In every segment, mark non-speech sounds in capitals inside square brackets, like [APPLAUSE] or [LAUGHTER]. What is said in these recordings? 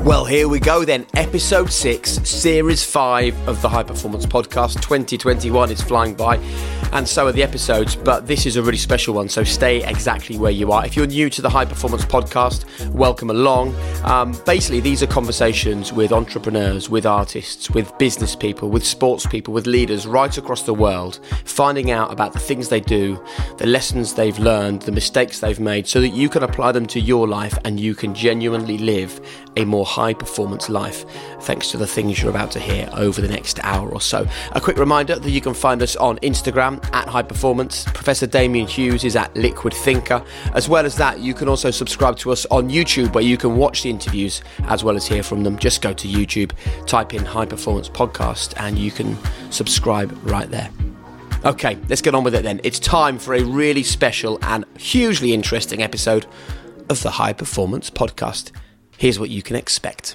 Well, here we go then. Episode 6, Series 5 of the High Performance Podcast. 2021 is flying by, and so are the episodes, but this is a really special one, so stay exactly where you are. If you're new to the High Performance Podcast, welcome along. Um, basically, these are conversations with entrepreneurs, with artists, with business people, with sports people, with leaders right across the world, finding out about the things they do, the lessons they've learned, the mistakes they've made, so that you can apply them to your life and you can genuinely live a more high performance life thanks to the things you're about to hear over the next hour or so. A quick reminder that you can find us on Instagram at High Performance. Professor Damian Hughes is at Liquid Thinker. As well as that, you can also subscribe to us on YouTube where you can watch the interviews as well as hear from them. Just go to YouTube, type in High Performance Podcast, and you can subscribe right there. Okay, let's get on with it then. It's time for a really special and hugely interesting episode of the High Performance Podcast. Here's what you can expect.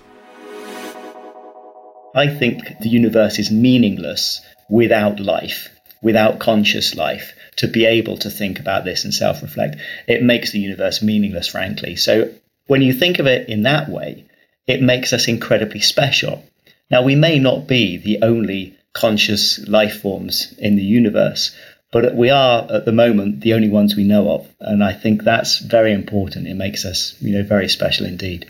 I think the universe is meaningless without life, without conscious life. To be able to think about this and self reflect, it makes the universe meaningless, frankly. So when you think of it in that way, it makes us incredibly special. Now, we may not be the only conscious life forms in the universe, but we are at the moment the only ones we know of. And I think that's very important. It makes us, you know, very special indeed.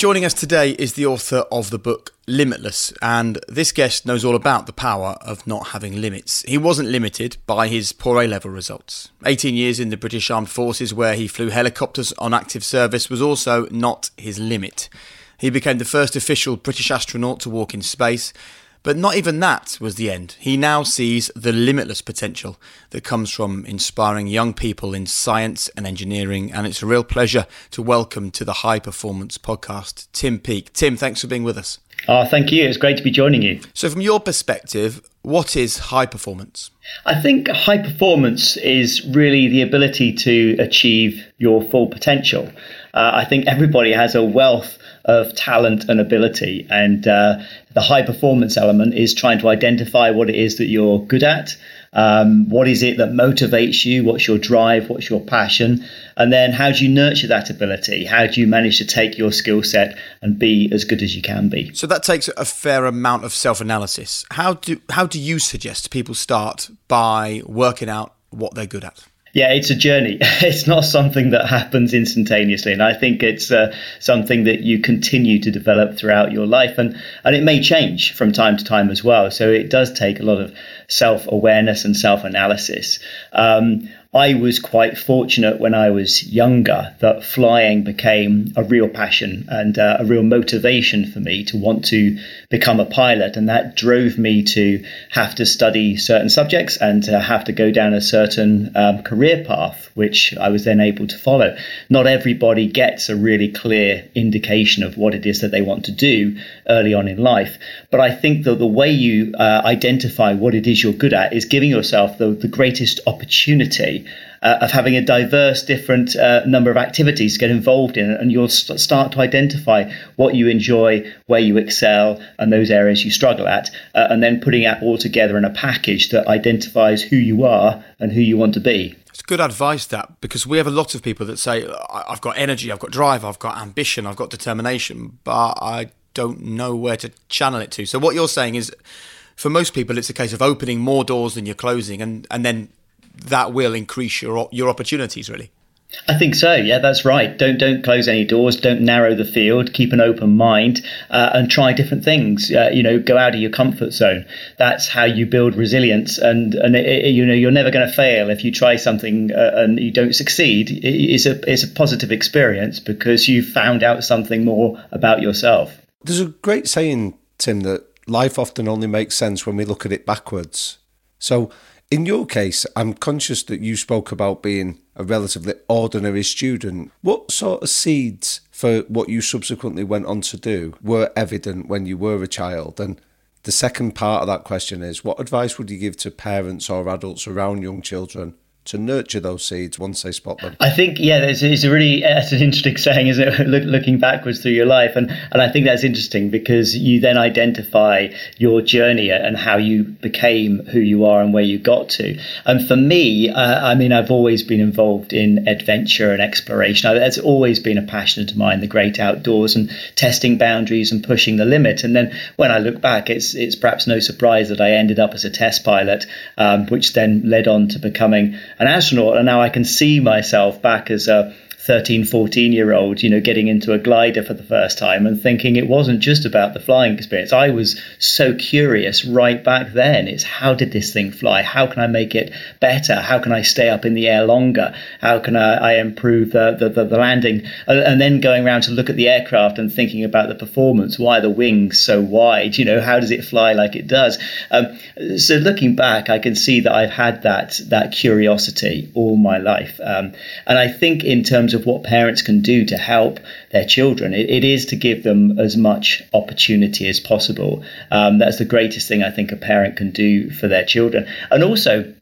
Joining us today is the author of the book Limitless, and this guest knows all about the power of not having limits. He wasn't limited by his poor A level results. 18 years in the British Armed Forces, where he flew helicopters on active service, was also not his limit. He became the first official British astronaut to walk in space, but not even that was the end. He now sees the limitless potential that comes from inspiring young people in science and engineering, and it's a real pleasure to welcome to the High Performance Podcast Tim Peake. Tim, thanks for being with us. Oh, thank you. It's great to be joining you. So, from your perspective, what is high performance? I think high performance is really the ability to achieve your full potential. Uh, I think everybody has a wealth of talent and ability, and uh, the high performance element is trying to identify what it is that you're good at. Um, what is it that motivates you? What's your drive? What's your passion? And then how do you nurture that ability? How do you manage to take your skill set and be as good as you can be? So that takes a fair amount of self-analysis. How do how do you suggest people start by working out what they're good at? Yeah, it's a journey. [LAUGHS] It's not something that happens instantaneously, and I think it's uh, something that you continue to develop throughout your life, and and it may change from time to time as well. So it does take a lot of self awareness and self analysis. Um, I was quite fortunate when I was younger that flying became a real passion and uh, a real motivation for me to want to become a pilot. And that drove me to have to study certain subjects and to have to go down a certain um, career path, which I was then able to follow. Not everybody gets a really clear indication of what it is that they want to do early on in life. But I think that the way you uh, identify what it is you're good at is giving yourself the, the greatest opportunity uh, of having a diverse, different uh, number of activities to get involved in, and you'll st- start to identify what you enjoy, where you excel, and those areas you struggle at, uh, and then putting it all together in a package that identifies who you are and who you want to be. It's good advice that because we have a lot of people that say I've got energy, I've got drive, I've got ambition, I've got determination, but I don't know where to channel it to. So what you're saying is for most people it's a case of opening more doors than you're closing and and then that will increase your your opportunities really. I think so. Yeah, that's right. Don't don't close any doors. Don't narrow the field. Keep an open mind uh, and try different things. Uh, you know, go out of your comfort zone. That's how you build resilience. And and it, it, you know, you're never going to fail if you try something uh, and you don't succeed. It's a it's a positive experience because you found out something more about yourself. There's a great saying, Tim, that life often only makes sense when we look at it backwards. So in your case, I'm conscious that you spoke about being a relatively ordinary student. What sort of seeds for what you subsequently went on to do were evident when you were a child? And the second part of that question is what advice would you give to parents or adults around young children to nurture those seeds once they spot them? I think, yeah, it's, it's a really that's an interesting saying, isn't it? [LAUGHS] Look, looking backwards through your life, and and I think that's interesting because you then identify your journey and how you became who you are and where you got to. And for me, uh, I mean, I've always been involved in adventure and exploration. That's always been a passion of mine, the great outdoors and testing boundaries and pushing the limit. And then when I look back, it's it's perhaps no surprise that I ended up as a test pilot, um, which then led on to becoming an astronaut, and now I can see myself back as a 13, 14 year old, you know, getting into a glider for the first time and thinking it wasn't just about the flying experience. I was so curious right back then. It's how did this thing fly? How can I make it better? How can I stay up in the air longer? How can I, I improve the, the, the, the landing? And, and, then going around to look at the aircraft and thinking about the performance. Why are the wings so wide? You know, how does it fly like it does? Um, so looking back, I can see that I've had that, that curiosity all my life. Um, and I think in terms terms of what parents can do to help their children, it, it is to give them as much opportunity as possible. Um, that's the greatest thing I think a parent can do for their children. And also,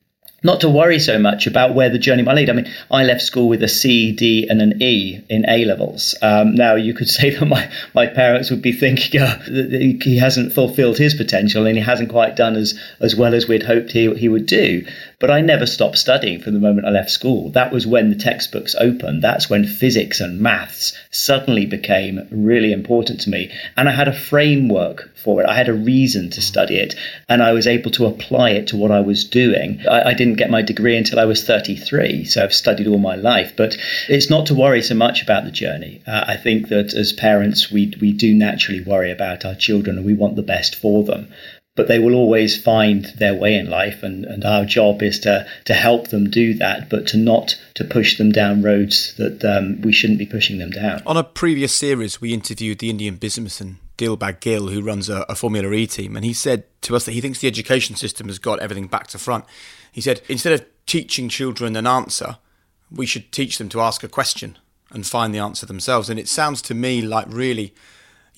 not to worry so much about where the journey might lead. I mean, I left school with a C, D, and an E in A levels. Um, now, you could [LAUGHS] say that my, my parents would be thinking uh, that he hasn't fulfilled his potential and he hasn't quite done as, as well as we'd hoped he, he would do. But I never stopped studying from the moment I left school. That was when the textbooks opened. That's when physics and maths suddenly became really important to me. And I had a framework for it. I had a reason to study it, and I was able to apply it to what I was doing. I, I didn't get my degree until I was 33, so I've studied all my life. But it's not to worry so much about the journey. Uh, I think that as parents, we, we do naturally worry about our children and we want the best for them but they will always find their way in life and, and our job is to to help them do that but to not to push them down roads that um, we shouldn't be pushing them down. On a previous series we interviewed the indian businessman Dilbagh Gill who runs a, a Formula E team and he said to us that he thinks the education system has got everything back to front. He said instead of teaching children an answer we should teach them to ask a question and find the answer themselves. And it sounds to me like really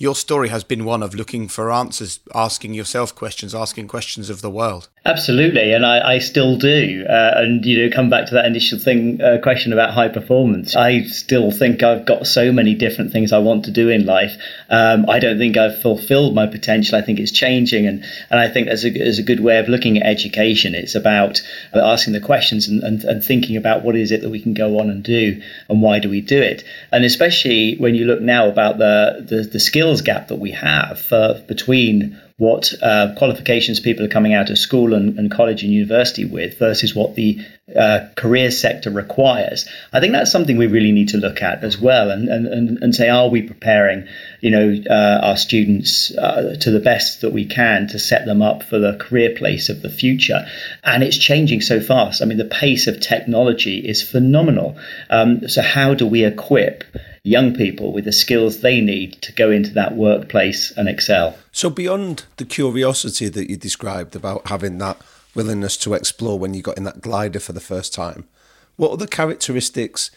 your story has been one of looking for answers, asking yourself questions, asking questions of the world. Absolutely, and I, I still do. Uh, and you know, come back to that initial thing uh, question about high performance. I still think I've got so many different things I want to do in life. Um, I don't think I've fulfilled my potential. I think it's changing, and and I think as a as a good way of looking at education, it's about asking the questions and, and, and thinking about what is it that we can go on and do, and why do we do it, and especially when you look now about the the, the skills skills gap that we have uh, between what uh, qualifications people are coming out of school and, and, college and university with versus what the uh, career sector requires. I think that's something we really need to look at as well and, and, and, say, are we preparing, you know, uh, our students uh, to the best that we can to set them up for the career place of the future? And it's changing so fast. I mean, the pace of technology is phenomenal. Um, so how do we equip young people with the skills they need to go into that workplace and excel. So, beyond the curiosity that you described about having that willingness to explore when you got in that glider for the first time, what other characteristics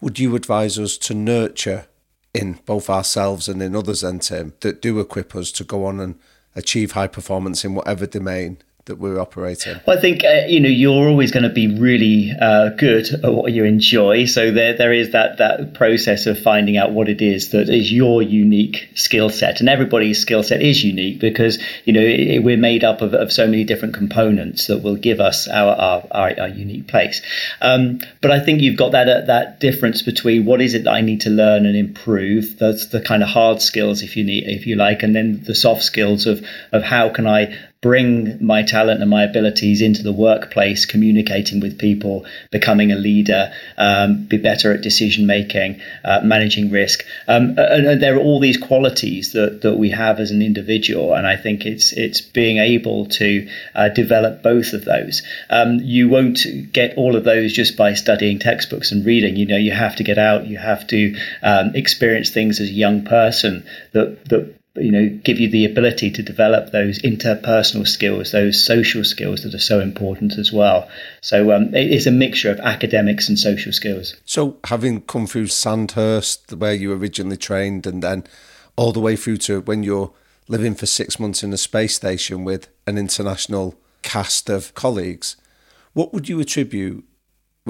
would you advise us to nurture in both ourselves and in others, then, Tim, that do equip us to go on and achieve high performance in whatever domain that we're operating? Well, I think uh, you know you're always going to be really uh, good at what you enjoy. So there there is that that process of finding out what it is that is your unique skill set, and everybody's skill set is unique because you know it, we're made up of, of so many different components that will give us our our, our, our unique place. Um, but I think you've got that uh, that difference between what is it that I need to learn and improve. That's the kind of hard skills, if you need, if you like, and then the soft skills of of how can I bring my talent and my abilities into the workplace, communicating with people, becoming a leader, um, be better at decision making, uh, managing risk. Um, and, and, there are all these qualities that, that we have as an individual, and I think it's it's being able to uh, develop both of those. Um, you won't get all of those just by studying textbooks and reading. You know, you have to get out, you have to um, experience things as a young person that that you know give you the ability to develop those interpersonal skills those social skills that are so important as well. So um, it's a mixture of academics and social skills. So having come through sandhurst where you originally trained and then all the way through to when you're living for six months in a space station with an international cast of colleagues what would you attribute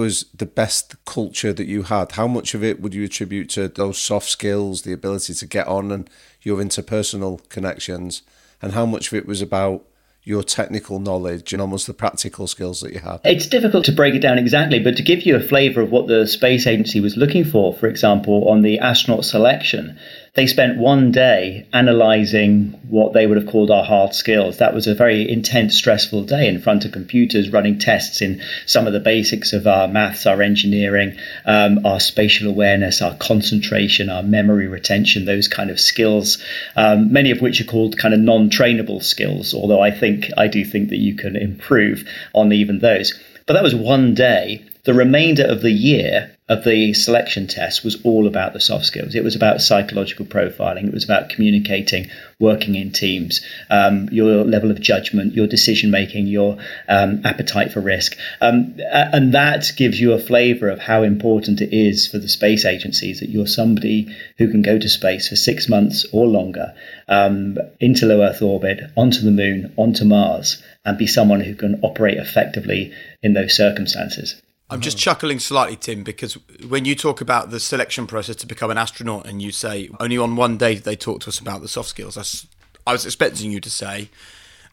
was the best culture that you had? How much of it would you attribute to those soft skills, the ability to get on and your interpersonal connections? And how much of it was about your technical knowledge and almost the practical skills that you had? It's difficult to break it down exactly, but to give you a flavour of what the space agency was looking for, for example, on the astronaut selection, they spent one day analyzing what they would have called our hard skills. That was a very intense, stressful day in front of computers, running tests in some of the basics of our maths, our engineering, um, our spatial awareness, our concentration, our memory retention, those kind of skills, um, many of which are called kind of non trainable skills, although I think I do think that you can improve on even those. But that was one day. The remainder of the year of the selection test was all about the soft skills. It was about psychological profiling. It was about communicating, working in teams, um, your level of judgment, your decision making, your um, appetite for risk. Um, and that gives you a flavor of how important it is for the space agencies that you're somebody who can go to space for six months or longer um, into low Earth orbit, onto the moon, onto Mars, and be someone who can operate effectively in those circumstances. I'm just chuckling slightly, Tim, because when you talk about the selection process to become an astronaut and you say only on one day did they talk to us about the soft skills, I, I was expecting you to say,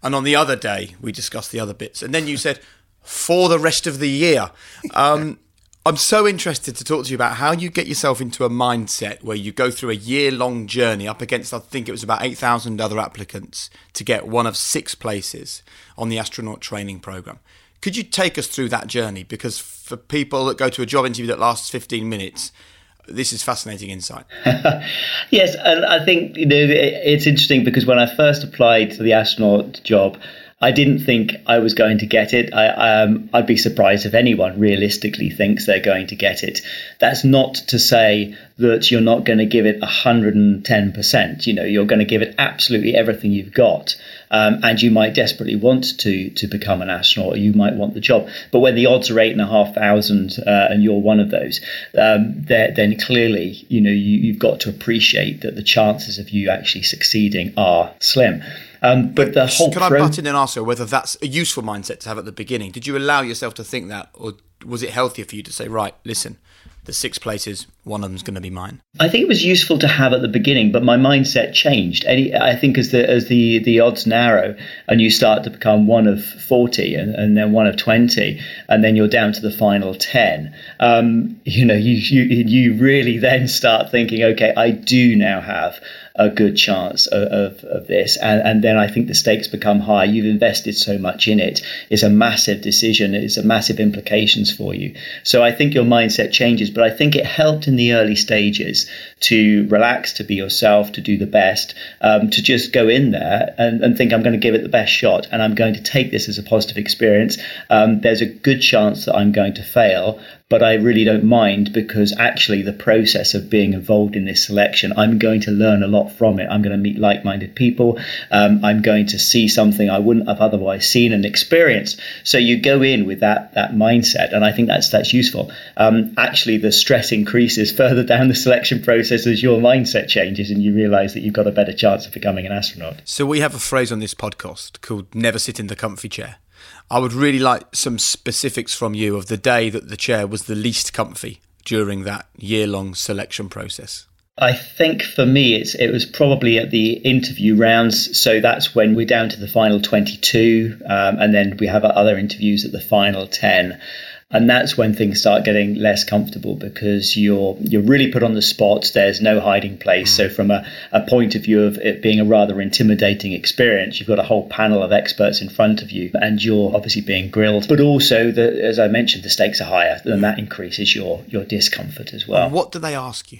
and on the other day we discussed the other bits. And then you said, for the rest of the year. Um, [LAUGHS] I'm so interested to talk to you about how you get yourself into a mindset where you go through a year long journey up against, I think it was about 8,000 other applicants to get one of six places on the astronaut training program. Could you take us through that journey? Because for people that go to a job interview that lasts 15 minutes, this is fascinating insight. [LAUGHS] yes, and I think you know it's interesting because when I first applied to the astronaut job, I didn't think I was going to get it. I, um, I'd be surprised if anyone realistically thinks they're going to get it. That's not to say that you're not going to give it 110%. You know, you're going to give it absolutely everything you've got. Um, and you might desperately want to to become an astronaut, or you might want the job. But when the odds are eight and a half thousand, uh, and you're one of those, um, then clearly, you know, you, you've got to appreciate that the chances of you actually succeeding are slim. Um, but the whole can pro- I butt in and ask you whether that's a useful mindset to have at the beginning? Did you allow yourself to think that, or was it healthier for you to say, right, listen, the six places, one of them's going to be mine? I think it was useful to have at the beginning, but my mindset changed. I think as the as the the odds narrow and you start to become one of forty and, and then one of twenty, and then you're down to the final ten. Um, you know, you, you you really then start thinking, okay, I do now have a good chance of, of, of this. And, and then I think the stakes become high. You've invested so much in it. It's a massive decision. It's a massive implications for you. So I think your mindset changes, but I think it helped in the early stages to relax, to be yourself, to do the best, um, to just go in there and, and, think I'm going to give it the best shot and I'm going to take this as a positive experience. Um, there's a good chance that I'm going to fail, but I really don't mind because actually the process of being involved in this selection, I'm going to learn a lot from it. I'm going to meet like-minded people. Um, I'm going to see something I wouldn't have otherwise seen and experienced. So you go in with that that mindset, and I think that's that's useful. Um, actually, the stress increases [LAUGHS] further down the selection process as your mindset changes, and you realise that you've got a better chance of becoming an astronaut. So we have a phrase on this podcast called "Never sit in the comfy chair." I would really like some specifics from you of the day that the chair was the least comfy during that year long selection process. I think for me, it's it was probably at the interview rounds. So that's when we're down to the final 22, um, and then we have other interviews at the final 10 and that's when things start getting less comfortable because you're you're really put on the spot. There's no hiding place. So mm. from a, a point of view of it being a rather intimidating experience you've got a whole panel of experts in front of you and you're obviously being grilled. But also the, as i mentioned the stakes are higher and that increases your your discomfort as well. And what do they ask you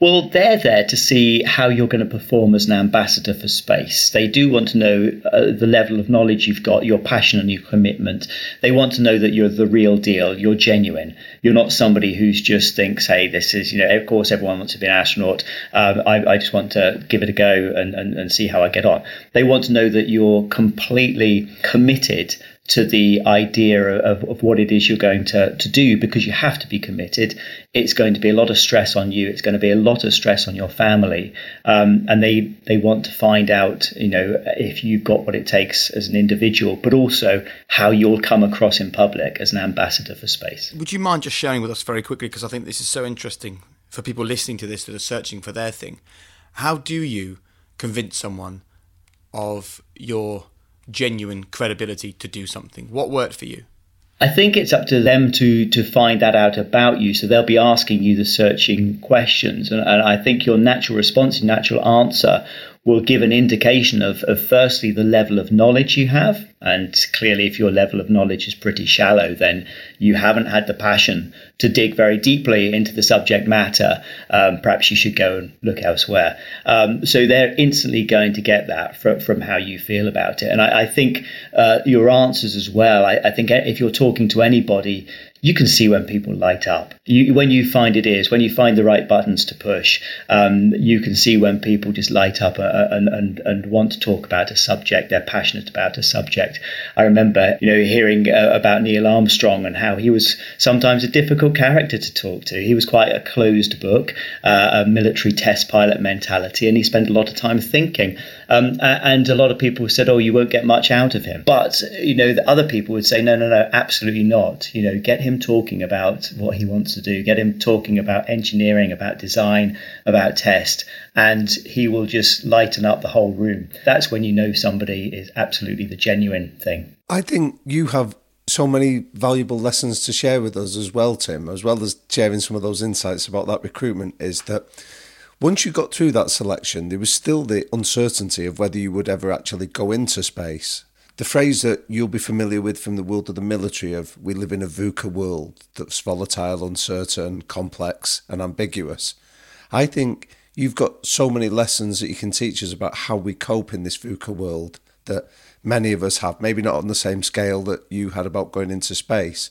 well, they're there to see how you're going to perform as an ambassador for space. They do want to know uh, the level of knowledge you've got, your passion and your commitment. They want to know that you're the real deal, you're genuine. You're not somebody who's just thinks, hey, this is, you know, of course, everyone wants to be an astronaut. Um, I, I, just want to give it a go and, and, and see how I get on. They want to know that you're completely committed to the idea of, of what it is you're going to, to do because you have to be committed. It's going to be a lot of stress on you. It's going to be a lot of stress on your family. Um, and they, they want to find out, you know, if you've got what it takes as an individual, but also how you'll come across in public as an ambassador for space. Would you mind just sharing with us very quickly? Because I think this is so interesting for people listening to this that are searching for their thing. How do you convince someone of your genuine credibility to do something? What worked for you? I think it's up to them to to find that out about you. So they'll be asking you the searching questions, and, and I think your natural response, your natural answer, will give an indication of, of firstly the level of knowledge you have. And clearly, if your level of knowledge is pretty shallow, then you haven't had the passion to dig very deeply into the subject matter. Um, perhaps you should go and look elsewhere. Um, so they're instantly going to get that from, from how you feel about it. And I, I think uh, your answers as well. I, I think if you're talking to anybody, you can see when people light up. You, when you find it is, when you find the right buttons to push, um, you can see when people just light up uh, and, and, and want to talk about a subject. They're passionate about a subject. I remember, you know, hearing uh, about Neil Armstrong and how he was sometimes a difficult character to talk to. He was quite a closed book, uh, a military test pilot mentality, and he spent a lot of time thinking. Um, and a lot of people said, "Oh, you won't get much out of him." But you know, the other people would say, "No, no, no, absolutely not. You know, get him talking about what he wants to do. Get him talking about engineering, about design, about test, and he will just lighten up the whole room. That's when you know somebody is absolutely the genuine thing." I think you have so many valuable lessons to share with us as well, Tim, as well as sharing some of those insights about that recruitment. Is that once you got through that selection, there was still the uncertainty of whether you would ever actually go into space. The phrase that you'll be familiar with from the world of the military of we live in a VUCA world that's volatile, uncertain, complex, and ambiguous. I think you've got so many lessons that you can teach us about how we cope in this VUCA world that many of us have, maybe not on the same scale that you had about going into space.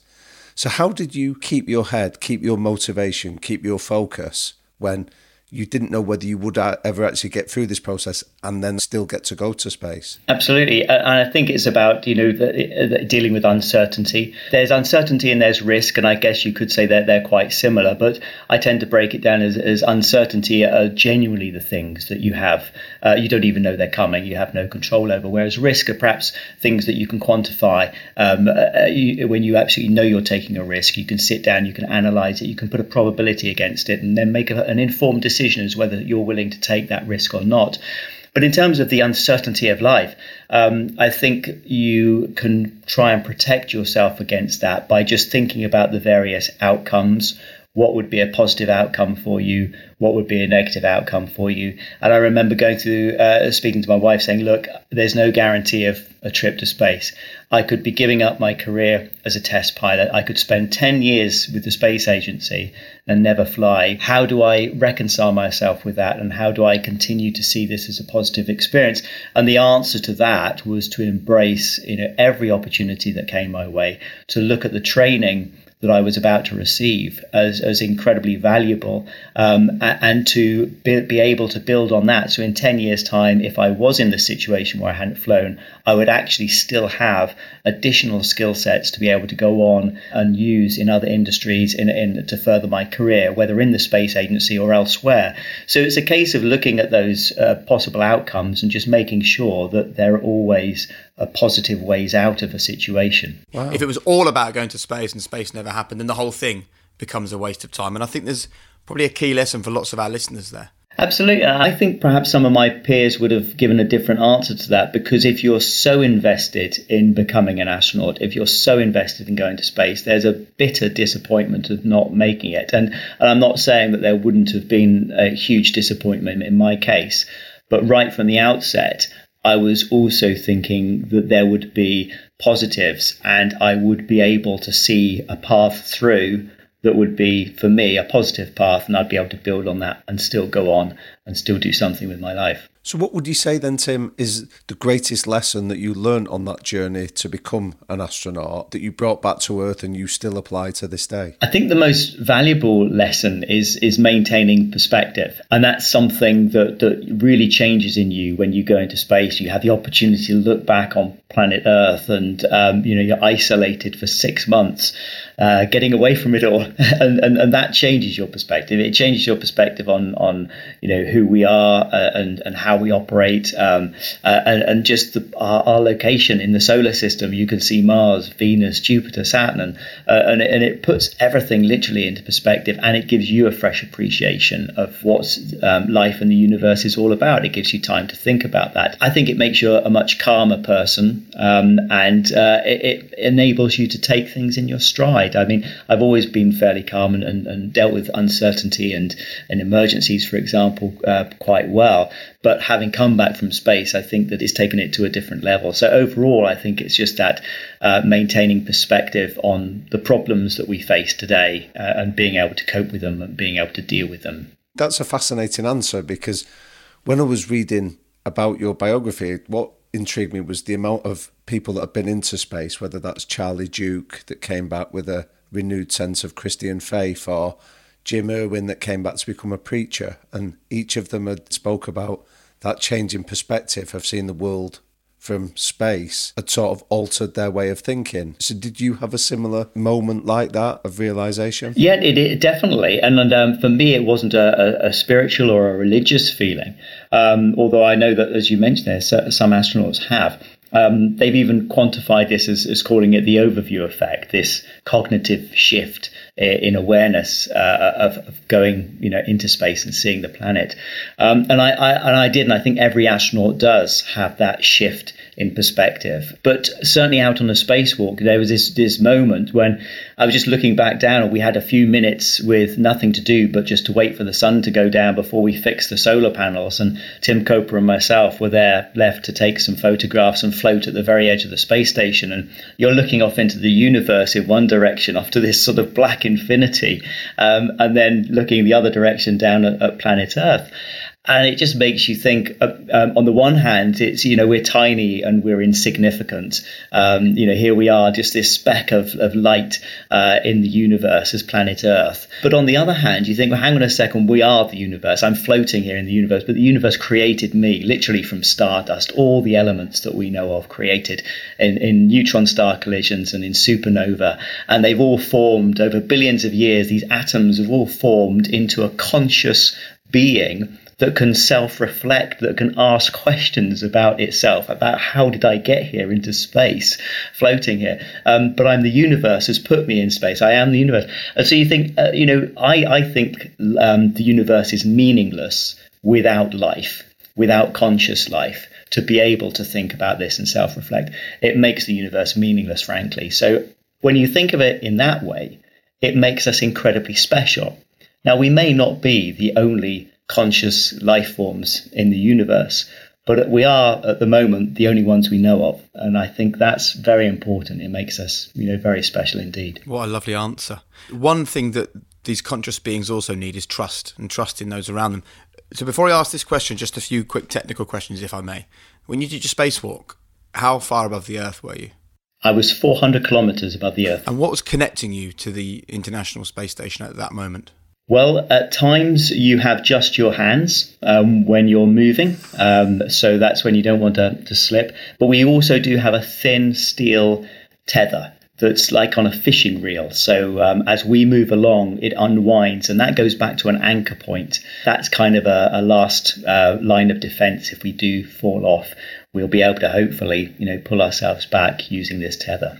So, how did you keep your head, keep your motivation, keep your focus when you didn't know whether you would ever actually get through this process and then still get to go to space. Absolutely, and I think it's about you know the, the dealing with uncertainty. There's uncertainty and there's risk, and I guess you could say that they're quite similar. But I tend to break it down as, as uncertainty are genuinely the things that you have uh, you don't even know they're coming. You have no control over. Whereas risk are perhaps things that you can quantify. Um, uh, you, when you absolutely know you're taking a risk, you can sit down, you can analyze it, you can put a probability against it, and then make a, an informed decision as whether you're willing to take that risk or not. But in terms of the uncertainty of life, um, I think you can try and protect yourself against that by just thinking about the various outcomes what would be a positive outcome for you, what would be a negative outcome for you. And I remember going through, uh, speaking to my wife, saying, Look, there's no guarantee of a trip to space. I could be giving up my career as a test pilot. I could spend 10 years with the space agency and never fly. How do I reconcile myself with that? And how do I continue to see this as a positive experience? And the answer to that was to embrace you know, every opportunity that came my way, to look at the training that I was about to receive as, as incredibly valuable um, and to be, be, able to build on that. So, in 10 years' time, if I was in the situation where I hadn't flown, I would actually still have additional skill sets to be able to go on and use in other industries in, in, to further my career, whether in the space agency or elsewhere. So, it's a case of looking at those uh, possible outcomes and just making sure that they're always a positive ways out of a situation. Wow. If it was all about going to space and space never happened, then the whole thing becomes a waste of time. And I think there's probably a key lesson for lots of our listeners there. Absolutely. I think perhaps some of my peers would have given a different answer to that because if you're so invested in becoming an astronaut, if you're so invested in going to space, there's a bitter disappointment of not making it. And, and I'm not saying that there wouldn't have been a huge disappointment in my case, but right from the outset, I was also thinking that there would be positives and I would be able to see a path through that would be for me a positive path and I'd be able to build on that and still go on and still do something with my life. So, what would you say then, Tim, is the greatest lesson that you learned on that journey to become an astronaut that you brought back to Earth and you still apply to this day? I think the most valuable lesson is is maintaining perspective, and that's something that that really changes in you when you go into space. You have the opportunity to look back on planet Earth, and um, you know you're isolated for six months, uh, getting away from it all, [LAUGHS] and, and and that changes your perspective. It changes your perspective on on you know who we are uh, and and how we operate, um, uh, and, and just the, our, our, location in the solar system. You can see Mars, Venus, Jupiter, Saturn, and uh, and, and it puts everything literally into perspective, and it gives you a fresh appreciation of what um, life and the universe is all about. It gives you time to think about that. I think it makes you a much calmer person, um, and uh, it, it, enables you to take things in your stride. I mean, I've always been fairly calm and, and, and dealt with uncertainty and and emergencies, for example, uh, quite well. But having come back from space, I think that it's taken it to a different level. So overall, I think it's just that uh, maintaining perspective on the problems that we face today uh, and being able to cope with them and being able to deal with them. That's a fascinating answer because when I was reading about your biography, what intrigued me was the amount of people that have been into space, whether that's Charlie Duke that came back with a renewed sense of Christian faith or Jim Irwin that came back to become a preacher, and each of them had spoke about that change in perspective of seeing the world from space had sort of altered their way of thinking. So, did you have a similar moment like that of realization? Yeah, it, it definitely. And, and um, for me, it wasn't a, a, spiritual or a religious feeling. Um, although I know that, as you mentioned, there some astronauts have. Um, they've even quantified this as, as calling it the overview effect, this cognitive shift in awareness uh, of, of, going, you know, into space and seeing the planet. Um, and I, I, and I did, and I think every astronaut does have that shift in perspective. But certainly out on a spacewalk, there was this this moment when I was just looking back down, and we had a few minutes with nothing to do but just to wait for the sun to go down before we fixed the solar panels. And Tim Kopra and myself were there, left to take some photographs and float at the very edge of the space station. And you're looking off into the universe in one direction, off to this sort of black infinity, um, and then looking the other direction down at, at planet Earth and it just makes you think. Uh, um, on the one hand, it's you know we're tiny and we're insignificant. Um, you know here we are, just this speck of, of light uh, in the universe as planet Earth. But on the other hand, you think, well, hang on a second, we are the universe. I'm floating here in the universe, but the universe created me literally from stardust. All the elements that we know of created in, in neutron star collisions and in supernova, and they've all formed over billions of years. These atoms have all formed into a conscious being that can self reflect, that can ask [LAUGHS] questions about itself, about how did I get here into space, floating here. Um, but I'm the universe has put me in space. I am the universe. And so you think, uh, you know, I, I think um, the universe is meaningless without life, without conscious life. To be able to think about this and self reflect, it makes the universe meaningless, frankly. So when you think of it in that way, it makes us incredibly special. Now, we may not be the only conscious life forms in the universe, but we are at the moment the only ones we know of. And I think that's very important. It makes us, you know, very special indeed. What a lovely answer. One thing that these conscious beings also need is trust and trust in those around them. So before I ask this question, just a few quick technical questions, if I may. When you did your spacewalk, how far above the Earth were you? I was 400 kilometers above the Earth. And what was connecting you to the International Space Station at that moment? Well, at times you have just your hands um, when you're moving. Um, so that's when you don't want to, to slip. But we also do have a thin steel tether that's like on a fishing reel. So um, as we move along, it unwinds, and that goes back to an anchor point. That's kind of a, a last uh, line of defense if we do fall off. We'll be able to hopefully, you know, pull ourselves back using this tether.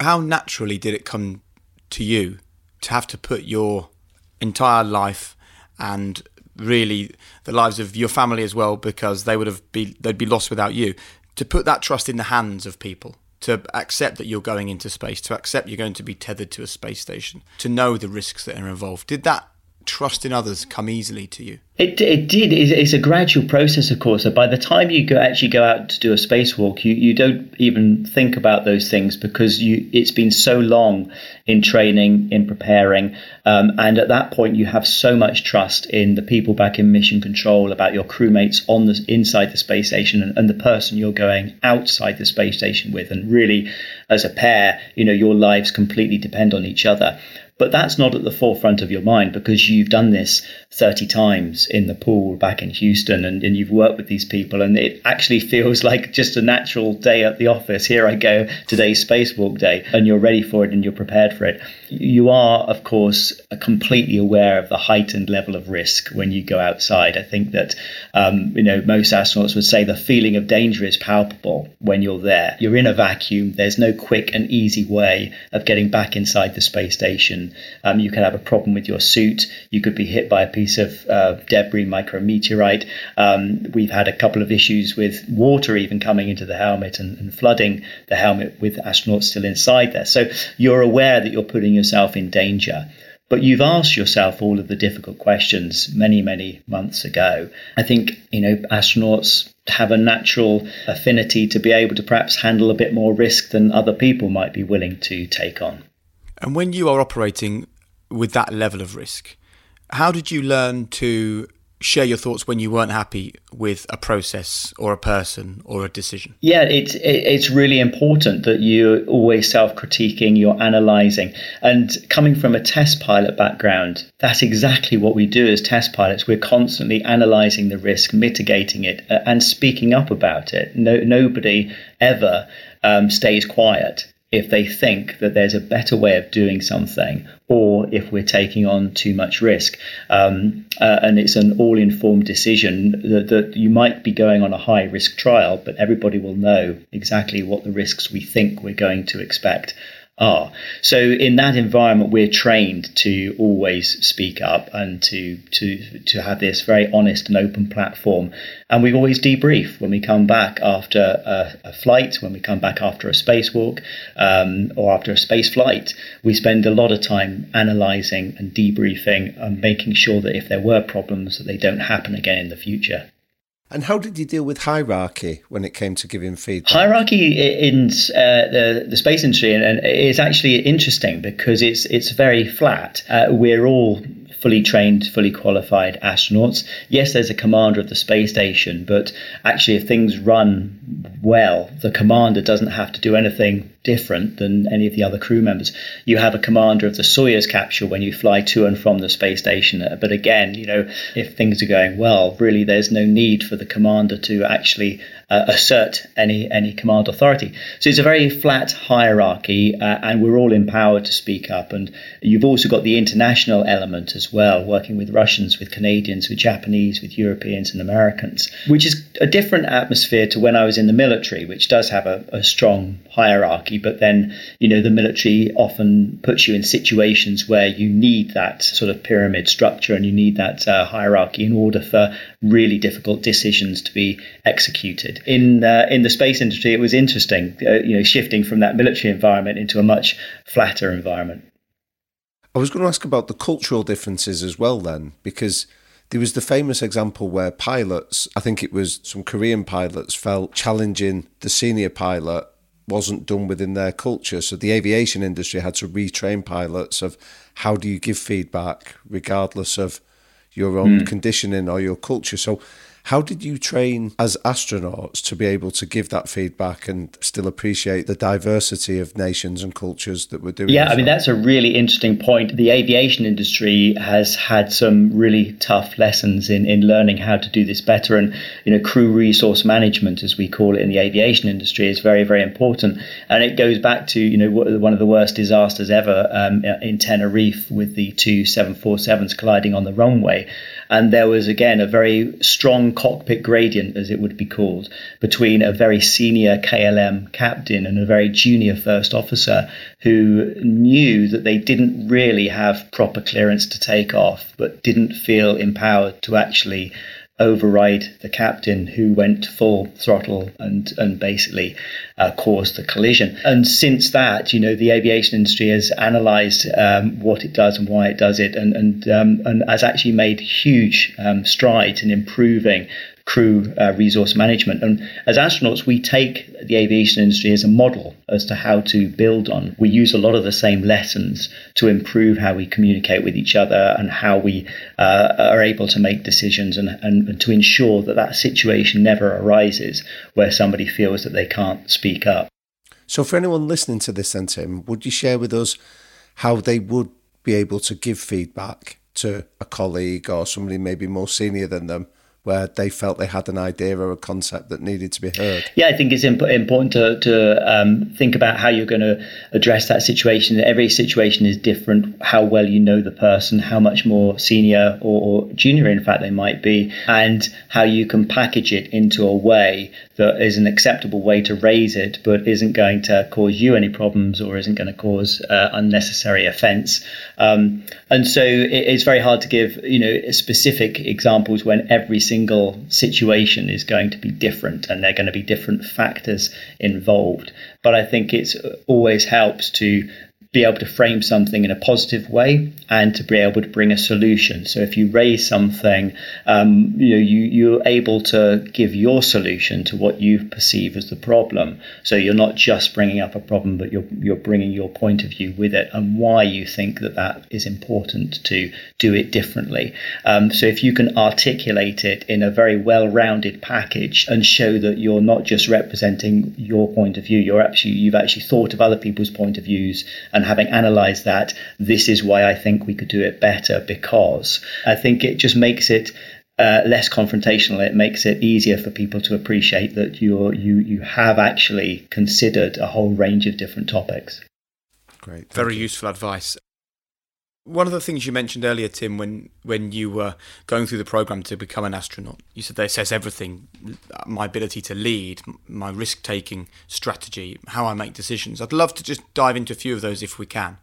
How naturally did it come to you to have to put your entire life and really the lives of your family as well because they would have be they'd be lost without you to put that trust in the hands of people to accept that you're going into space to accept you're going to be tethered to a space station to know the risks that are involved. Did that trust in others come easily to you it, it did. It's a gradual process, of course. So by the time you go, actually go out to do a spacewalk, you, you don't even think about those things because you it's been so long in training, in preparing, um, and at that point you have so much trust in the people back in mission control, about your crewmates on the inside the space station, and, and the person you're going outside the space station with, and really, as a pair, you know your lives completely depend on each other. But that's not at the forefront of your mind because you've done this 30 times in the pool back in Houston and, and you've worked with these people and it actually [LAUGHS] feels like just a natural day at the office. Here I go, today's spacewalk day, and you're ready for it and you're prepared for it. You are, of course, completely aware of the heightened level of risk when you go outside. I think that, um, you know, most astronauts would say the feeling of danger is palpable when you're there. You're in a vacuum. There's no quick and easy way of getting back inside the space station. Um, you can have a problem with your suit. You could be hit by a piece of uh, debris, micrometeorite. Um, we've had a couple of issues with water even coming into the helmet and, and flooding the helmet with astronauts still inside there. So you're aware that you're putting yourself in danger. But you've asked yourself all of the difficult questions many, many months ago. I think, you know, astronauts have a natural affinity to be able to perhaps handle a bit more risk than other people might be willing to take on. And when you are operating with that level of risk, how did you learn to share your thoughts when you weren't happy with a process or a person or a decision? Yeah, it's it's really important that you're always self-critiquing, you're analyzing. And coming from a test pilot background, that's exactly what we do as test pilots. We're constantly analyzing the risk, mitigating it, uh, and speaking up about it. No, nobody ever um, stays quiet if they think that there's a better way of doing something or if we're taking on too much risk. Um, uh, and it's an all informed decision that, that, you might be going on a high risk trial, but everybody will know exactly what the risks we think we're going to expect are. So in that environment, we're trained to always speak up and to to to have this very honest and open platform. And we always debrief when we come back after a, a flight, when we come back after a spacewalk, um, or after a space flight. We spend a lot of time analysing and debriefing and making sure that if there were problems, that they don't happen again in the future. And how did you deal with hierarchy when it came to giving feedback? Hierarchy in uh, the, the space industry and, is actually interesting because it's it's very flat. Uh, we're all fully trained, fully qualified astronauts. Yes, there's a commander of the space station, but actually, if things run well, the commander doesn't have to do anything different than any of the other crew members. You have a commander of the Soyuz capsule when you fly to and from the space station. But again, you know, if things are going well, really there's no need for the commander to actually uh, assert any any command authority. So it's a very flat hierarchy, uh, and we're all empowered to speak up. And you've also got the international element as well, working with Russians, with Canadians, with Japanese, with Europeans and Americans, which is a different atmosphere to when I was in the military, which does have a, a strong hierarchy. But then, you know, the military often puts you in situations where you need that sort of pyramid structure and you need that uh, hierarchy in order for really difficult decisions to be executed. In uh, in the space industry, it was interesting, uh, you know, shifting from that military environment into a much flatter environment. I was going to ask about the cultural differences as well, then, because there was the famous example where pilots, I think it was some Korean pilots, felt challenging the senior pilot wasn't done within their culture. So the aviation industry had to retrain pilots of how do you give feedback regardless of your own mm. conditioning or your culture. So how did you train as astronauts to be able to give that feedback and still appreciate the diversity of nations and cultures that we're doing? Yeah, I mean, that's a really interesting point. The aviation industry has had some really tough lessons in, in learning how to do this better. And, you know, crew resource management, as we call it in the aviation industry, is very, very important. And it goes back to, you know, one of the worst disasters ever um, in Tenerife with the two 747s colliding on the runway. And there was, again, a very strong cockpit gradient, as it would be called, between a very senior KLM captain and a very junior first officer who knew that they didn't really have proper clearance to take off, but didn't feel empowered to actually override the captain who went full throttle and and basically uh, caused the collision. And since that, you know, the aviation industry has analysed um, what it does and why it does it, and and um, and has actually made huge um, strides in improving crew uh, resource management. And as astronauts, we take the aviation industry as a model as to how to build on. We use a lot of the same lessons to improve how we communicate with each other and how we uh, are able to make decisions and, and, and to ensure that that situation never arises where somebody feels that they can't speak up. So, for anyone listening to this, then, Tim, would you share with us how they would be able to give feedback to a colleague or somebody maybe more senior than them where they felt they had an idea or a concept that needed to be heard? Yeah, I think it's imp- important to, to um, think about how you're going to address that situation. Every situation is different, how well you know the person, how much more senior or, or junior, in fact, they might be, and how you can package it into a way that is an acceptable way to raise it, but isn't going to cause you any problems or isn't going to cause uh, unnecessary offence. Um, and so it, it's very hard to give, you know, specific examples when every single single situation is going to be different and there are going to be different factors involved. But I think it uh, always helps to be able to frame something in a positive way and to be able to bring a solution. So if you raise something, um, you know, you, you're able to give your solution to what you perceive as the problem. So you're not just bringing up a problem, but you're, you're bringing your point of view with it and why you think that that is important to do it differently. Um, so if you can articulate it in a very well-rounded package and show that you're not just representing your point of view, you're actually, you've actually thought of other people's point of views and having analysed that, this is why I think we could do it better because I think it just makes it uh, less confrontational. It makes it easier for people to appreciate that you you you have actually considered a whole range of different topics. Great, very you. useful advice. One of the things you mentioned earlier, Tim, when, when you were going through the program to become an astronaut, you said it says everything my ability to lead, my risk taking strategy, how I make decisions. I'd love to just dive into a few of those if we can.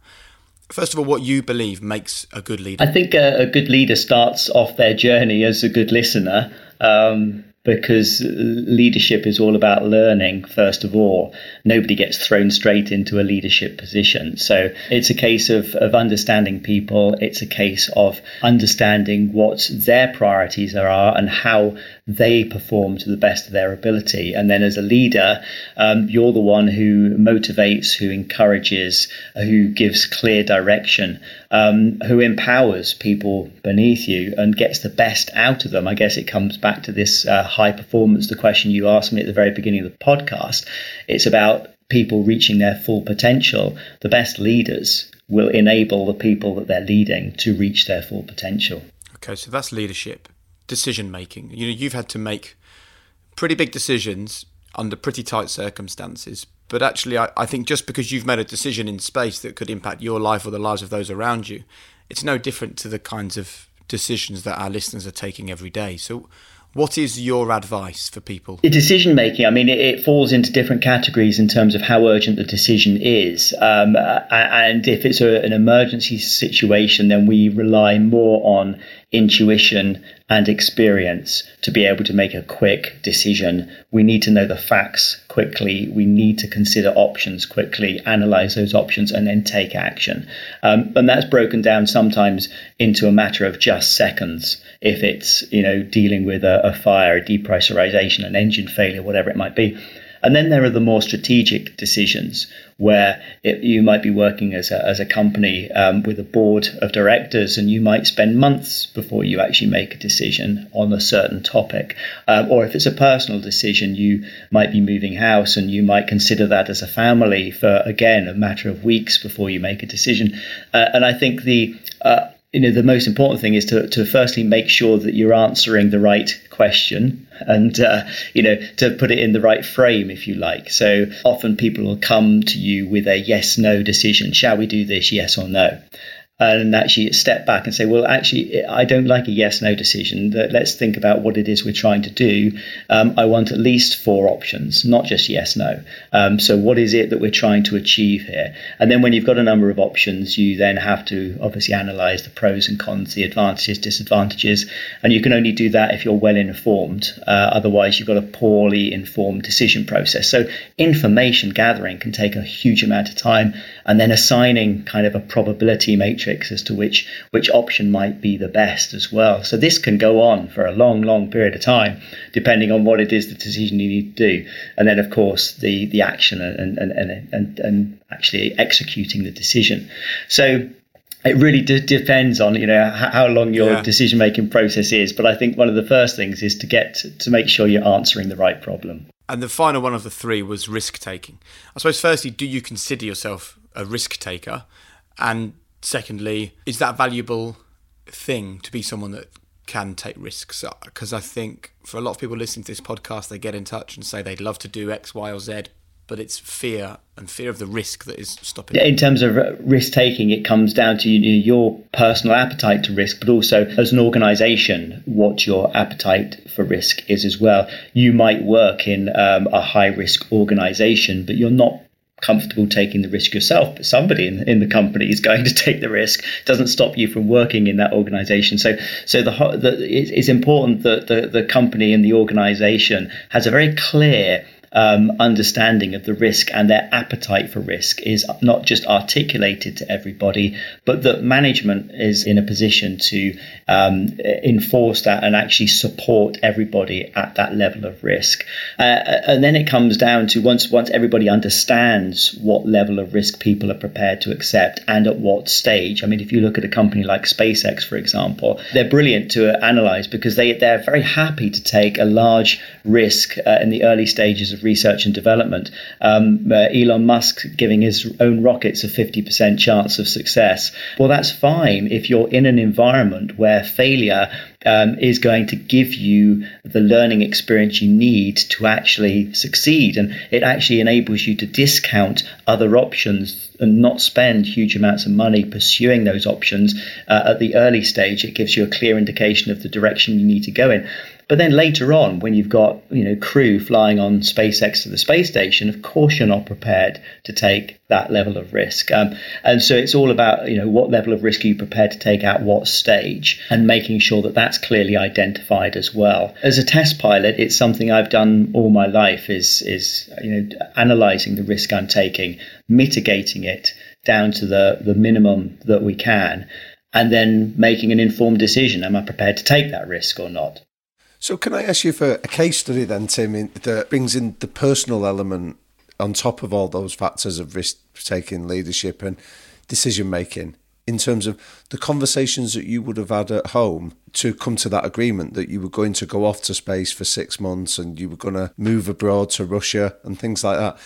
First of all, what you believe makes a good leader? I think a, a good leader starts off their journey as a good listener. Um, because leadership is all about learning, first of all. Nobody gets thrown straight into a leadership position. So it's a case of, of understanding people. It's a case of understanding what their priorities are and how they perform to the best of their ability. And then as a leader, um, you're the one who motivates, who encourages, who gives clear direction, um, who empowers people beneath you and gets the best out of them. I guess it comes back to this uh, high performance, the question you asked me at the very beginning of the podcast. It's about people reaching their full potential. The best leaders will enable the people that they're leading to reach their full potential. Okay, so that's leadership decision making. You know, you've had to make pretty big decisions under pretty tight circumstances. But actually, I, I think just because you've made a decision in space that could impact your life or the lives of those around you, it's no different to the kinds of decisions that our listeners are taking every day. So, what is your advice for people? The decision making, I mean, it, it, falls into different categories in terms of how urgent the decision is. Um, and if it's a, an emergency situation, then we rely more on intuition and experience to be able to make a quick decision. We need to know the facts quickly. We need to consider options quickly, analyze those options, and then take action. Um, and that's broken down sometimes into a matter of just seconds. If it's you know dealing with a, a fire, a depressurization, an engine failure, whatever it might be. And then there are the more strategic decisions where it, you might be working as a, as a company um, with a board of directors and you might spend months before you actually make a decision on a certain topic. Um, or if it's a personal decision, you might be moving house and you might consider that as a family for, again, a matter of weeks before you make a decision. Uh, and I think the uh, you know the most important thing is to, to firstly make sure that you're answering the right question and uh, you know to put it in the right frame if you like. So often people will come to you with a yes no decision. Shall we do this? Yes or no and actually step back and say, well, actually, I don't like a yes no decision. Let's think about what it is we're trying to do. Um, I want at least four options, not just yes no. Um, so, what is it that we're trying to achieve here? And then, when you've got a number of options, you then have to obviously analyze the pros and cons, the advantages, disadvantages. And you can only do that if you're well informed. Uh, otherwise, you've got a poorly informed decision process. So, information gathering can take a huge amount of time. And then assigning kind of a probability matrix as to which which option might be the best as well. So this can go on for a long, long period of time, depending on what it is the decision you need to do, and then of course the the action and and and and, and actually executing the decision. So it really d- depends on you know how long your yeah. decision making process is but i think one of the first things is to get to, to make sure you're answering the right problem and the final one of the three was risk taking i suppose firstly do you consider yourself a risk taker and secondly, is that valuable thing to be someone that can take risks? Because I think for a lot of people listening to this podcast, they get in touch and say they'd love to do X, Y, or Z, but it's fear and fear of the risk that is stopping. In terms of risk taking, it comes down to your personal appetite to risk, but also as an organization, what your appetite for risk is as well. You might work in um, a high risk organization, but you're not comfortable taking the risk yourself, but somebody in, in the company is going to [LAUGHS] take the risk. It doesn't stop you from working in that organization. So, so the, the it's important that the, the company and the organization has a very clear um, understanding of the risk and their appetite for risk is not just articulated to everybody, but that management is in a position to um, enforce that and actually support everybody at that level of risk. Uh, and then it comes down to once once everybody understands what level of risk people are prepared to accept and at what stage. I mean, if you look at a company like SpaceX, for example, they're brilliant to analyze because they they're very happy to take a large risk uh, in the early stages of research and development. Um, uh, Elon Musk giving his own rockets a 50% chance of success. Well, that's fine if you're in an environment where failure um, is going to give you the learning experience you need to actually succeed. And it actually enables you to discount other options and not spend huge amounts of money pursuing those options uh, at the early stage. It gives you a clear indication of the direction you need to go in. But then later on, when you've got you know crew flying on SpaceX to the space station, of course you're not prepared to take that level of risk. Um, and so it's all about you know what level of risk are you prepared to take at what stage, and making sure that that's clearly identified as well. As a test pilot, it's something I've done all my life. Is is you know analyzing the risk I'm taking, mitigating it down to the the minimum that we can, and then making an informed decision. Am I prepared to take that risk or not? So, can I ask you for a case study then, Tim, in, that brings in the personal element on top of all those factors of risk taking, leadership, and decision making? In terms of the conversations that you would have had at home to come to that agreement that you were going to go off to space for six months and you were going to move abroad to Russia and things like that.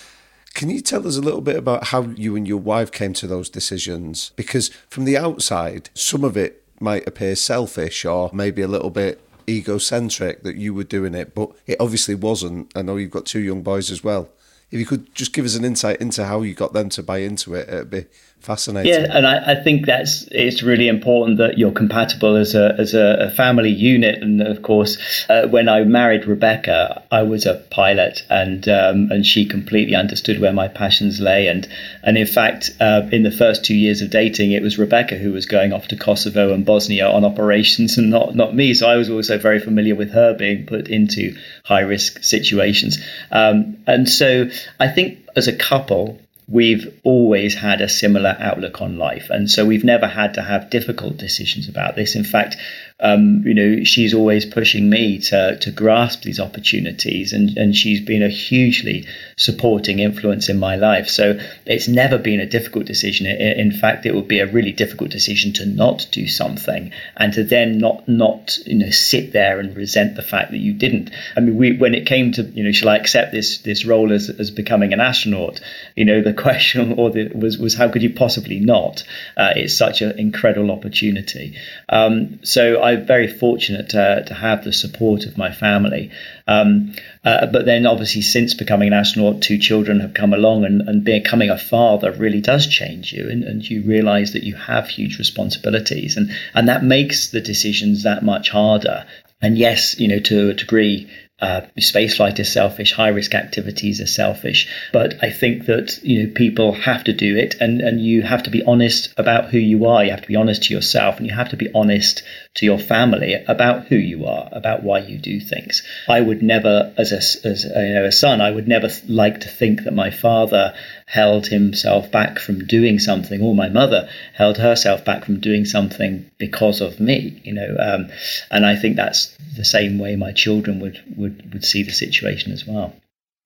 Can you tell us a little bit about how you and your wife came to those decisions? Because from the outside, some of it might appear selfish or maybe a little bit egocentric that you were doing it, but it obviously wasn't. I know you've got two young boys as well. If you could just give us an insight into how you got them to buy into it, it'd be fascinating. Yeah, and I, I, think that's it's really important that you're compatible as a as a, family unit. And of course, uh, when I married Rebecca, I was a pilot, and um, and she completely understood where my passions lay. And and in fact, uh, in the first two years of dating, it was Rebecca who was going off to Kosovo and Bosnia on operations, and not not me. So I was also very familiar with her being put into high risk situations. Um, and so I think as a couple we've always had a similar outlook on life. And so we've never had to have difficult decisions about this. In fact, um, you know, she's always pushing me to to grasp these opportunities, and and she's been a hugely supporting influence in my life. So it's never been a difficult decision. In fact, it would be a really difficult decision to not do something, and to then not not you know sit there and resent the fact that you didn't. I mean, we when it came to you know, shall I accept this this role as as becoming an astronaut? You know, the question [LAUGHS] or the, was was how could you possibly not? Uh, it's such an incredible opportunity. Um, so I'm very fortunate to, to have the support of my family. Um, uh, but then, obviously, since becoming an astronaut, two children have come along, and, and becoming a father really does change you, and, and you realize that you have huge responsibilities, and and that makes the decisions that much harder. And yes, you know, to a degree, uh, spaceflight is selfish, high risk activities are selfish. But I think that you know people have to do it, and and you have to be honest about who you are. You have to be honest to yourself, and you have to be honest to your family about who you are, about why you do things. I would never, as a as a, you know, a son, I would never like to think that my father held himself back from doing something, or my mother held herself back from doing something because of me. You know, um, and I think that's the same way my children would would would see the situation as well.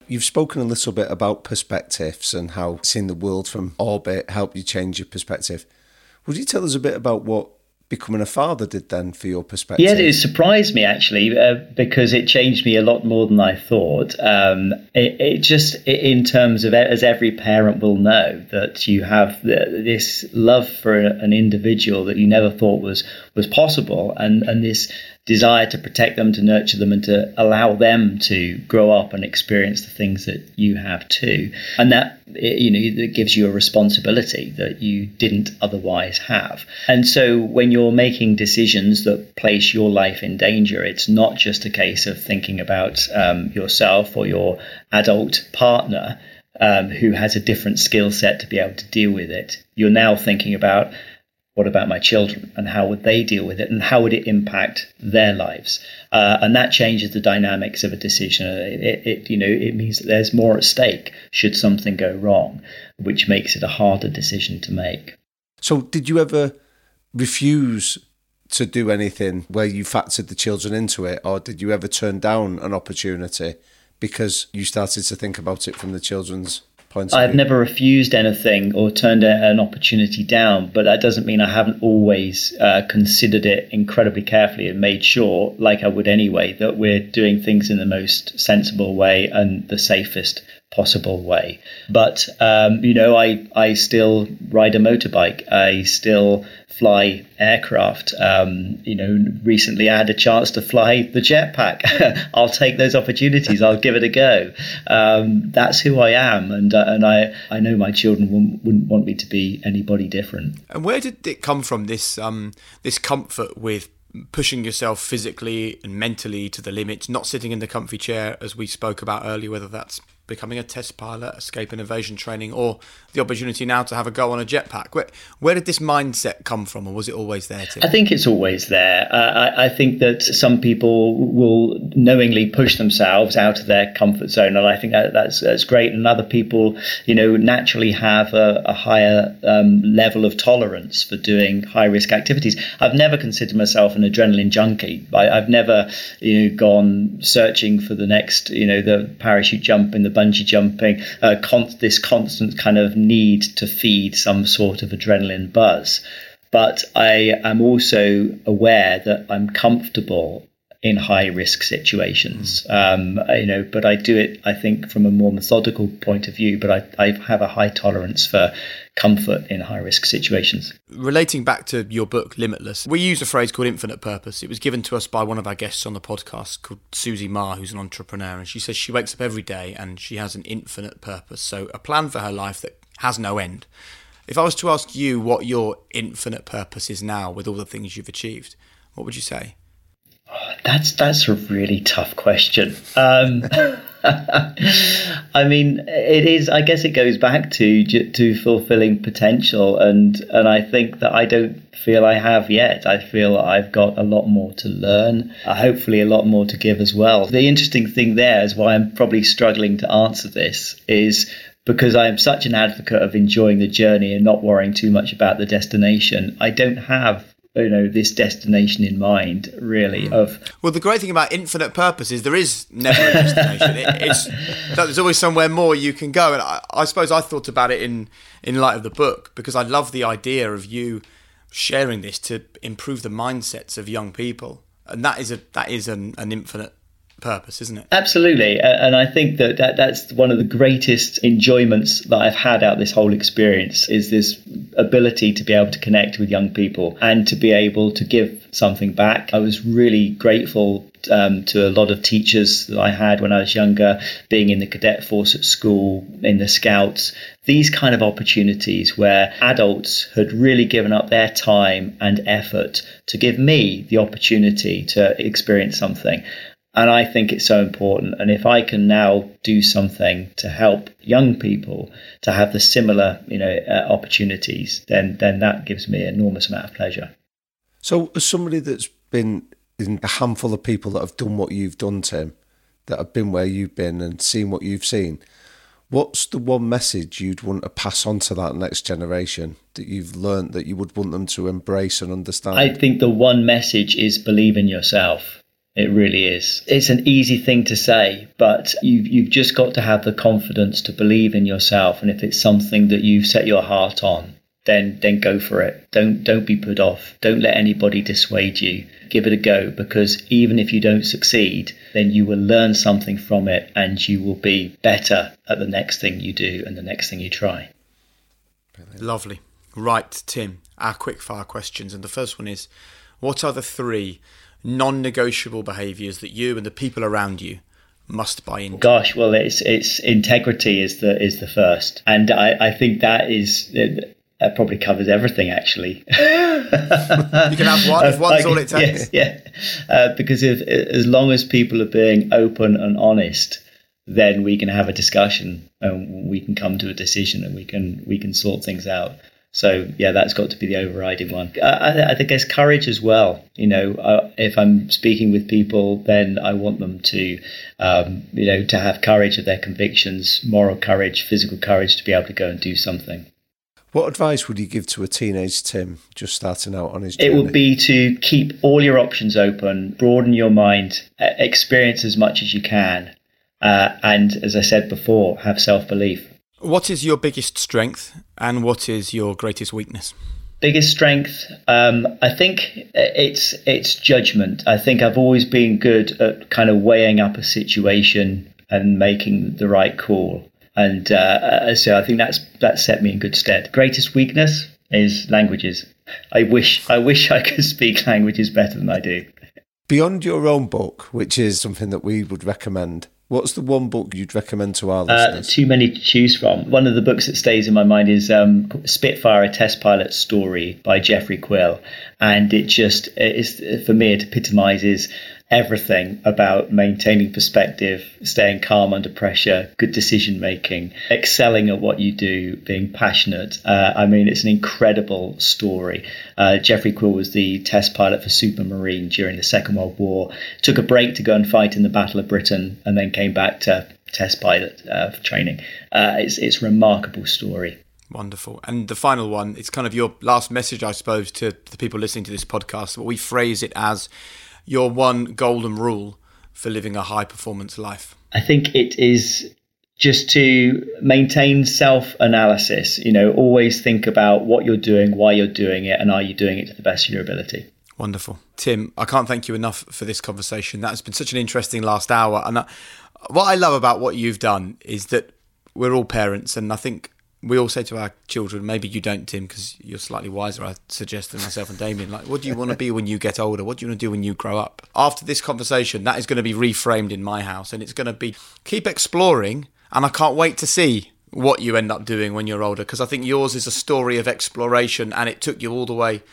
You've spoken a little bit about perspectives and how seeing the world from orbit helped you change your perspective. Would you tell us a bit about what becoming a father did then for your perspective? Yeah, it surprised me actually uh, because it changed me a lot more than I thought. Um, it, it, just, in terms of, as every parent will know, that you have this love for an individual that you never thought was was possible, and and this desire to protect them, to nurture them, and to allow them to grow up and experience the things that you have too. And that you know that gives you a responsibility that you didn't otherwise have. And so when you're making decisions that place your life in danger, it's not just a case of thinking about um, yourself or your adult partner. Um, who has a different skill set to be able to deal with it. You're now thinking about what about my children and how would they deal with it and how would it impact their lives uh, and that changes the dynamics of a decision it, it, you know it means that there's more at stake should something go wrong which makes it a harder decision to make so did you ever refuse to do anything where you factored the children into it or did you ever turn down an opportunity because you started to think about it from the children's? I've never refused anything or turned an opportunity down, but that doesn't mean I haven't always uh, considered it incredibly carefully and made sure, like I would anyway, that we're doing things in the most sensible way and the safest possible way. But um, you know, I I still ride a motorbike. I still fly aircraft. Um, you know, recently I had a chance to fly the jetpack. [LAUGHS] I'll take those opportunities. I'll give it a go. Um, that's who I am, and uh, and I I know my children wouldn't, wouldn't, want me to be anybody different. And where did it come from? This um this comfort with pushing yourself physically and mentally to the limit, not sitting in the comfy chair as we spoke about earlier, whether that's becoming a test pilot, escape and evasion training, or the opportunity now to have a go on a jetpack. Where, where did this mindset come from, or was it always there, Tim? I think it's always there. Uh, I, I, think that some people will knowingly push themselves out of their comfort zone, and I think that, that's, that's great. And other people, you know, naturally have a, a higher um, level of tolerance for doing high risk activities. I've never considered myself an adrenaline junkie. I, have never, you know, gone searching for the next, you know, the parachute jump in the bungee jumping, uh, con- this constant kind of need to feed some sort of adrenaline buzz. But I am also aware that I'm comfortable in high risk situations. Um, you know, but I do it, I think, from a more methodical point of view. But I, I have a high tolerance for comfort in high risk situations. Relating back to your book, Limitless, we use a phrase called infinite purpose. It was given to us by one of our guests on the podcast called Susie Ma, who's an entrepreneur. And she says she wakes up every day and she has an infinite purpose. So a plan for her life that has no end. If I was to ask you what your infinite purpose is now with all the things you've achieved, what would you say? That's that's a really tough question. Um, [LAUGHS] I mean, it is. I guess it goes back to to fulfilling potential, and and I think that I don't feel I have yet. I feel I've got a lot more to learn. Uh, hopefully, a lot more to give as well. The interesting thing there is why I'm probably struggling to answer this is because I am such an advocate of enjoying the journey and not worrying too much about the destination. I don't have you know this destination in mind really hmm. of well the great thing about infinite purpose is there is never a destination. It, it's there's always somewhere more you can go. And I, I, suppose i thought about it in in light of the book because i love the idea of you sharing this to improve the mindsets of young people. And that is a that is an, an infinite purpose, isn't it? Absolutely. And I think that, that that's one of the greatest enjoyments that I've had out this whole experience is this ability to be able to connect with young people and to be able to give something back. I was really grateful um, to a lot of teachers that I had when I was younger, being in the cadet force at school, in the scouts, these kind of opportunities where adults had really given up their time and effort to give me the opportunity to experience something. And I think it's so important. And if I can now do something to help young people to have the similar, you know, uh, opportunities, then then that gives me an enormous amount of pleasure. So, as somebody that's been in a handful of people that have done what you've done, Tim, that have been where you've been and seen what you've seen, what's the one message you'd want to pass on to that next generation that you've learned that you would want them to embrace and understand? I think the one message is believe in yourself it really is. It's an easy thing to say, but you've, you've just got to have the confidence to believe in yourself. And if it's something that you've set your heart on, then then go for it. Don't don't be put off. Don't let anybody dissuade you. Give it a go because even if you don't succeed, then you will learn something from it and you will be better at the next thing you do and the next thing you try. Lovely. Right, Tim, our quick fire questions. And the first one is what are the three non-negotiable behaviours that you and the people around you must buy into? Gosh, well, it's it's integrity is the is the first, and I, I think that is that probably covers everything. Actually, [LAUGHS] you can have one if one's all it takes. Yeah, yeah. Uh, because if as long as people are being open and honest, then we can have a discussion and we can come to a decision and we can we can sort things out. So yeah, that's got to be the overriding one. I, I, guess courage as well. You know, uh, if I'm speaking with people, then I want them to, um, you know, to have courage of their convictions, moral courage, physical courage to be able to go and do something. What advice would you give to a teenage Tim just starting out on his journey? It would be to keep all your options open, broaden your mind, experience as much as you can, uh, and as I said before, have self belief. What is your biggest strength and what is your greatest weakness? Biggest strength, um, I think it's it's judgment. I think I've always been good at kind of weighing up a situation and making the right call, and uh, so I think that's that set me in good stead. Greatest weakness is languages. I wish I wish I could speak [LAUGHS] languages better than I do. Beyond your own book, which is something that we would recommend, What's the one book you'd recommend to our uh, listeners? Uh, too many to choose from. One of the books that stays in my mind is um, Spitfire, a test pilot story by Jeffrey Quill. And it just, is, for me, it epitomizes everything about maintaining perspective, staying calm under pressure, good decision making, excelling at what you do, being passionate. Uh, I mean, it's an incredible story. Uh, Jeffrey Quill was the test pilot for Supermarine during the Second World War, took a break to go and fight in the Battle of Britain, and then came back to test pilot uh, training. Uh, it's, it's a remarkable story. Wonderful. And the final one, it's kind of your last message, I suppose, to the people listening to this podcast. But we phrase it as your one golden rule for living a high performance life. I think it is just to maintain self analysis. You know, always think about what you're doing, why you're doing it, and are you doing it to the best of your ability. Wonderful. Tim, I can't thank you enough for this conversation. That has been such an interesting last hour. And I, what I love about what you've done is that we're all parents, and I think we all say to our children, maybe you don't, Tim, because you're slightly wiser, I suggest, than myself and Damian, like, what do you want to be when you get older? What do you want to do when you grow up? After this conversation, that is going to be reframed in my house, and it's going to be keep exploring, and I can't wait to see what you end up doing when you're older, because I think yours is a story of exploration, and it took you all the way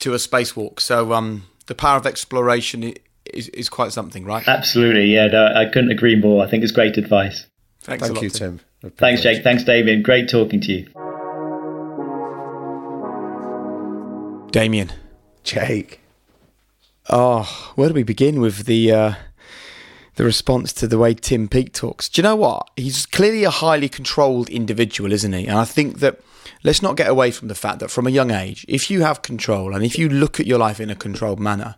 to a spacewalk. So, um, the power of exploration is, is quite something, right? Absolutely, yeah. No, I couldn't agree more. I think it's great advice. Thanks Thank lot, you, Tim. Tim. Thanks, Jake. Thanks, Damian. Great talking to you. Damian. Jake. Oh, where do we begin with the uh, the response to the way Tim Peake talks? Do you know what? He's clearly a highly controlled individual, isn't he? And I think that let's not get away from the fact that from a young age, if you have control and if you look at your life in a controlled manner,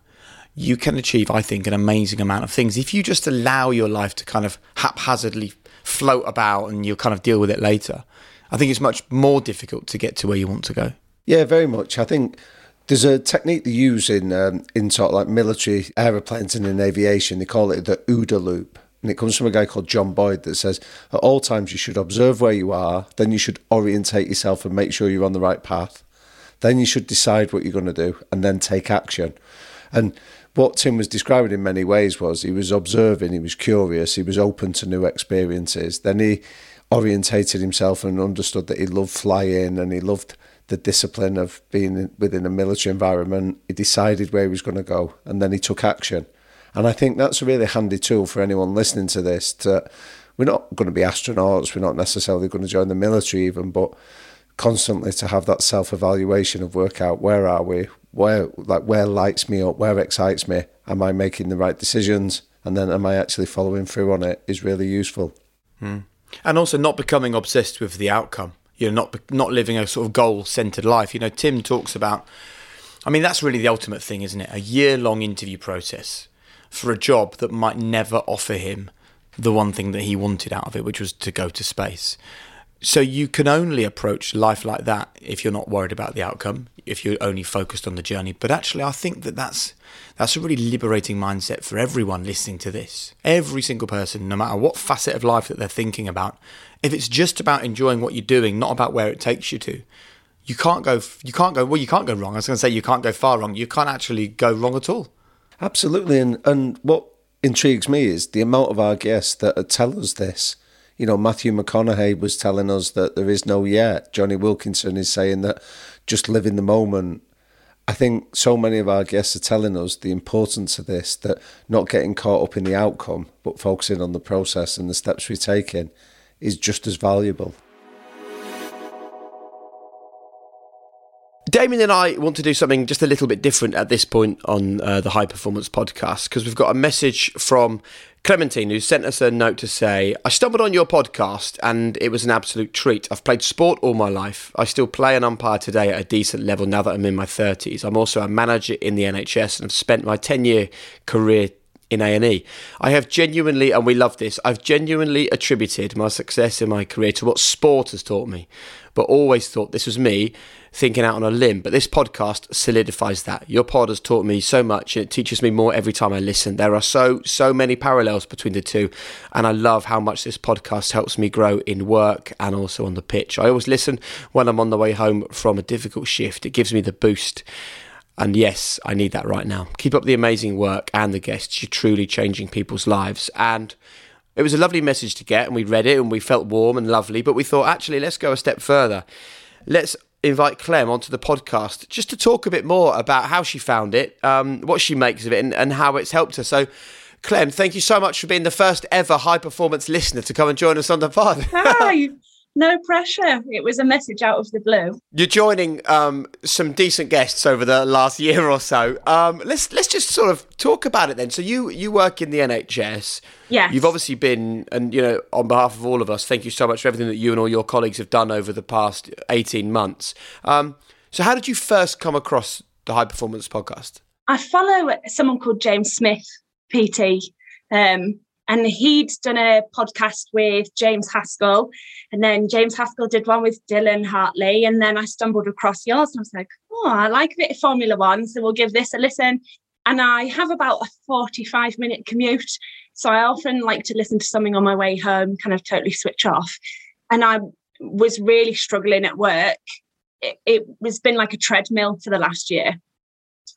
you can achieve, I think, an amazing amount of things. If you just allow your life to kind of haphazardly float about and you'll kind of deal with it later, I think it's much more difficult to get to where you want to go. Yeah, very much. I think there's a technique they use in um, in sort of like military aeroplanes and in aviation. They call it the OODA loop. And it comes from a guy called John Boyd that says, at all times you should observe where you are, then you should orientate yourself and make sure you're on the right path. Then you should decide what you're going to do and then take action. And what Tim was describing in many ways was he was observing, he was curious, he was open to new experiences. Then he orientated himself and understood that he loved flying and he loved the discipline of being within a military environment. He decided where he was going to go and then he took action. And I think that's a really handy tool for anyone listening to this. To, we're not going to be astronauts, we're not necessarily going to join the military even, but constantly to have that self evaluation of work out where are we, where like where lights me up, where excites me, am I making the right decisions, and then am I actually following through on it is really useful. Hmm. And also not becoming obsessed with the outcome. You know, not not living a sort of goal centered life. You know, Tim talks about. I mean, that's really the ultimate thing, isn't it? A year long interview process for a job that might never offer him the one thing that he wanted out of it, which was to go to space. So you can only approach life like that if you're not worried about the outcome, if you're only focused on the journey. But actually, I think that that's that's a really liberating mindset for everyone listening to this. Every single person, no matter what facet of life that they're thinking about, if it's just about enjoying what you're doing, not about where it takes you to, you can't go. You can't go. Well, you can't go wrong. I was going to say you can't go far wrong. You can't actually go wrong at all. Absolutely, and and what intrigues me is the amount of our guests that tell us this. You know, Matthew McConaughey was telling us that there is no yet. Jonny Wilkinson is saying that just live in the moment. I think so many of our guests are telling us the importance of this, that not getting caught up in the outcome, but focusing on the process and the steps we're taking is just as valuable. Damian and I want to do something just a little bit different at this point on uh, the High Performance Podcast because we've got a message from Clementine who sent us a note to say, I stumbled on your podcast and it was an absolute treat. I've played sport all my life. I still play an umpire today at a decent level now that I'm in my 30s. I'm also a manager in the NHS and I've spent my 10 year career in A&E. I have genuinely, and we love this, I've genuinely attributed my success in my career to what sport has taught me, but always thought this was me thinking out on a limb. But this podcast solidifies that. Your pod has taught me so much and it teaches me more every time I listen. There are so, so many parallels between the two. And I love how much this podcast helps me grow in work and also on the pitch. I always listen when I'm on the way home from a difficult shift. It gives me the boost. And yes, I need that right now. Keep up the amazing work and the guests. You're truly changing people's lives. And it was a lovely message to get, and we read it and we felt warm and lovely. But we thought, actually, let's go a step further. Let's invite Clem onto the podcast just to talk a bit more about how she found it, um, what she makes of it, and, and how it's helped her. So, Clem, thank you so much for being the first ever high performance listener to come and join us on the pod. Hi. [LAUGHS] No pressure. It was a message out of the blue. You're joining um, some decent guests over the last [LAUGHS] year or so. Um, let's let's just sort of talk about it then. So you you work in the NHS. Yes. You've obviously been, and you know, on behalf of all of us, thank you so much for everything that you and all your colleagues have done over the past 18 months. Um, so how did you first come across the High Performance Podcast? I follow someone called James Smith, PT. Um, and he'd done a podcast with James Haskell, and then James Haskell did one with Dylan Hartley, and then I stumbled across yours, and I was like, "Oh, I like a bit of Formula One, so we'll give this a listen." And I have about a forty-five minute commute, so I often like to listen to something on my way home, kind of totally switch off. And I was really struggling at work. It, it has been like a treadmill for the last year.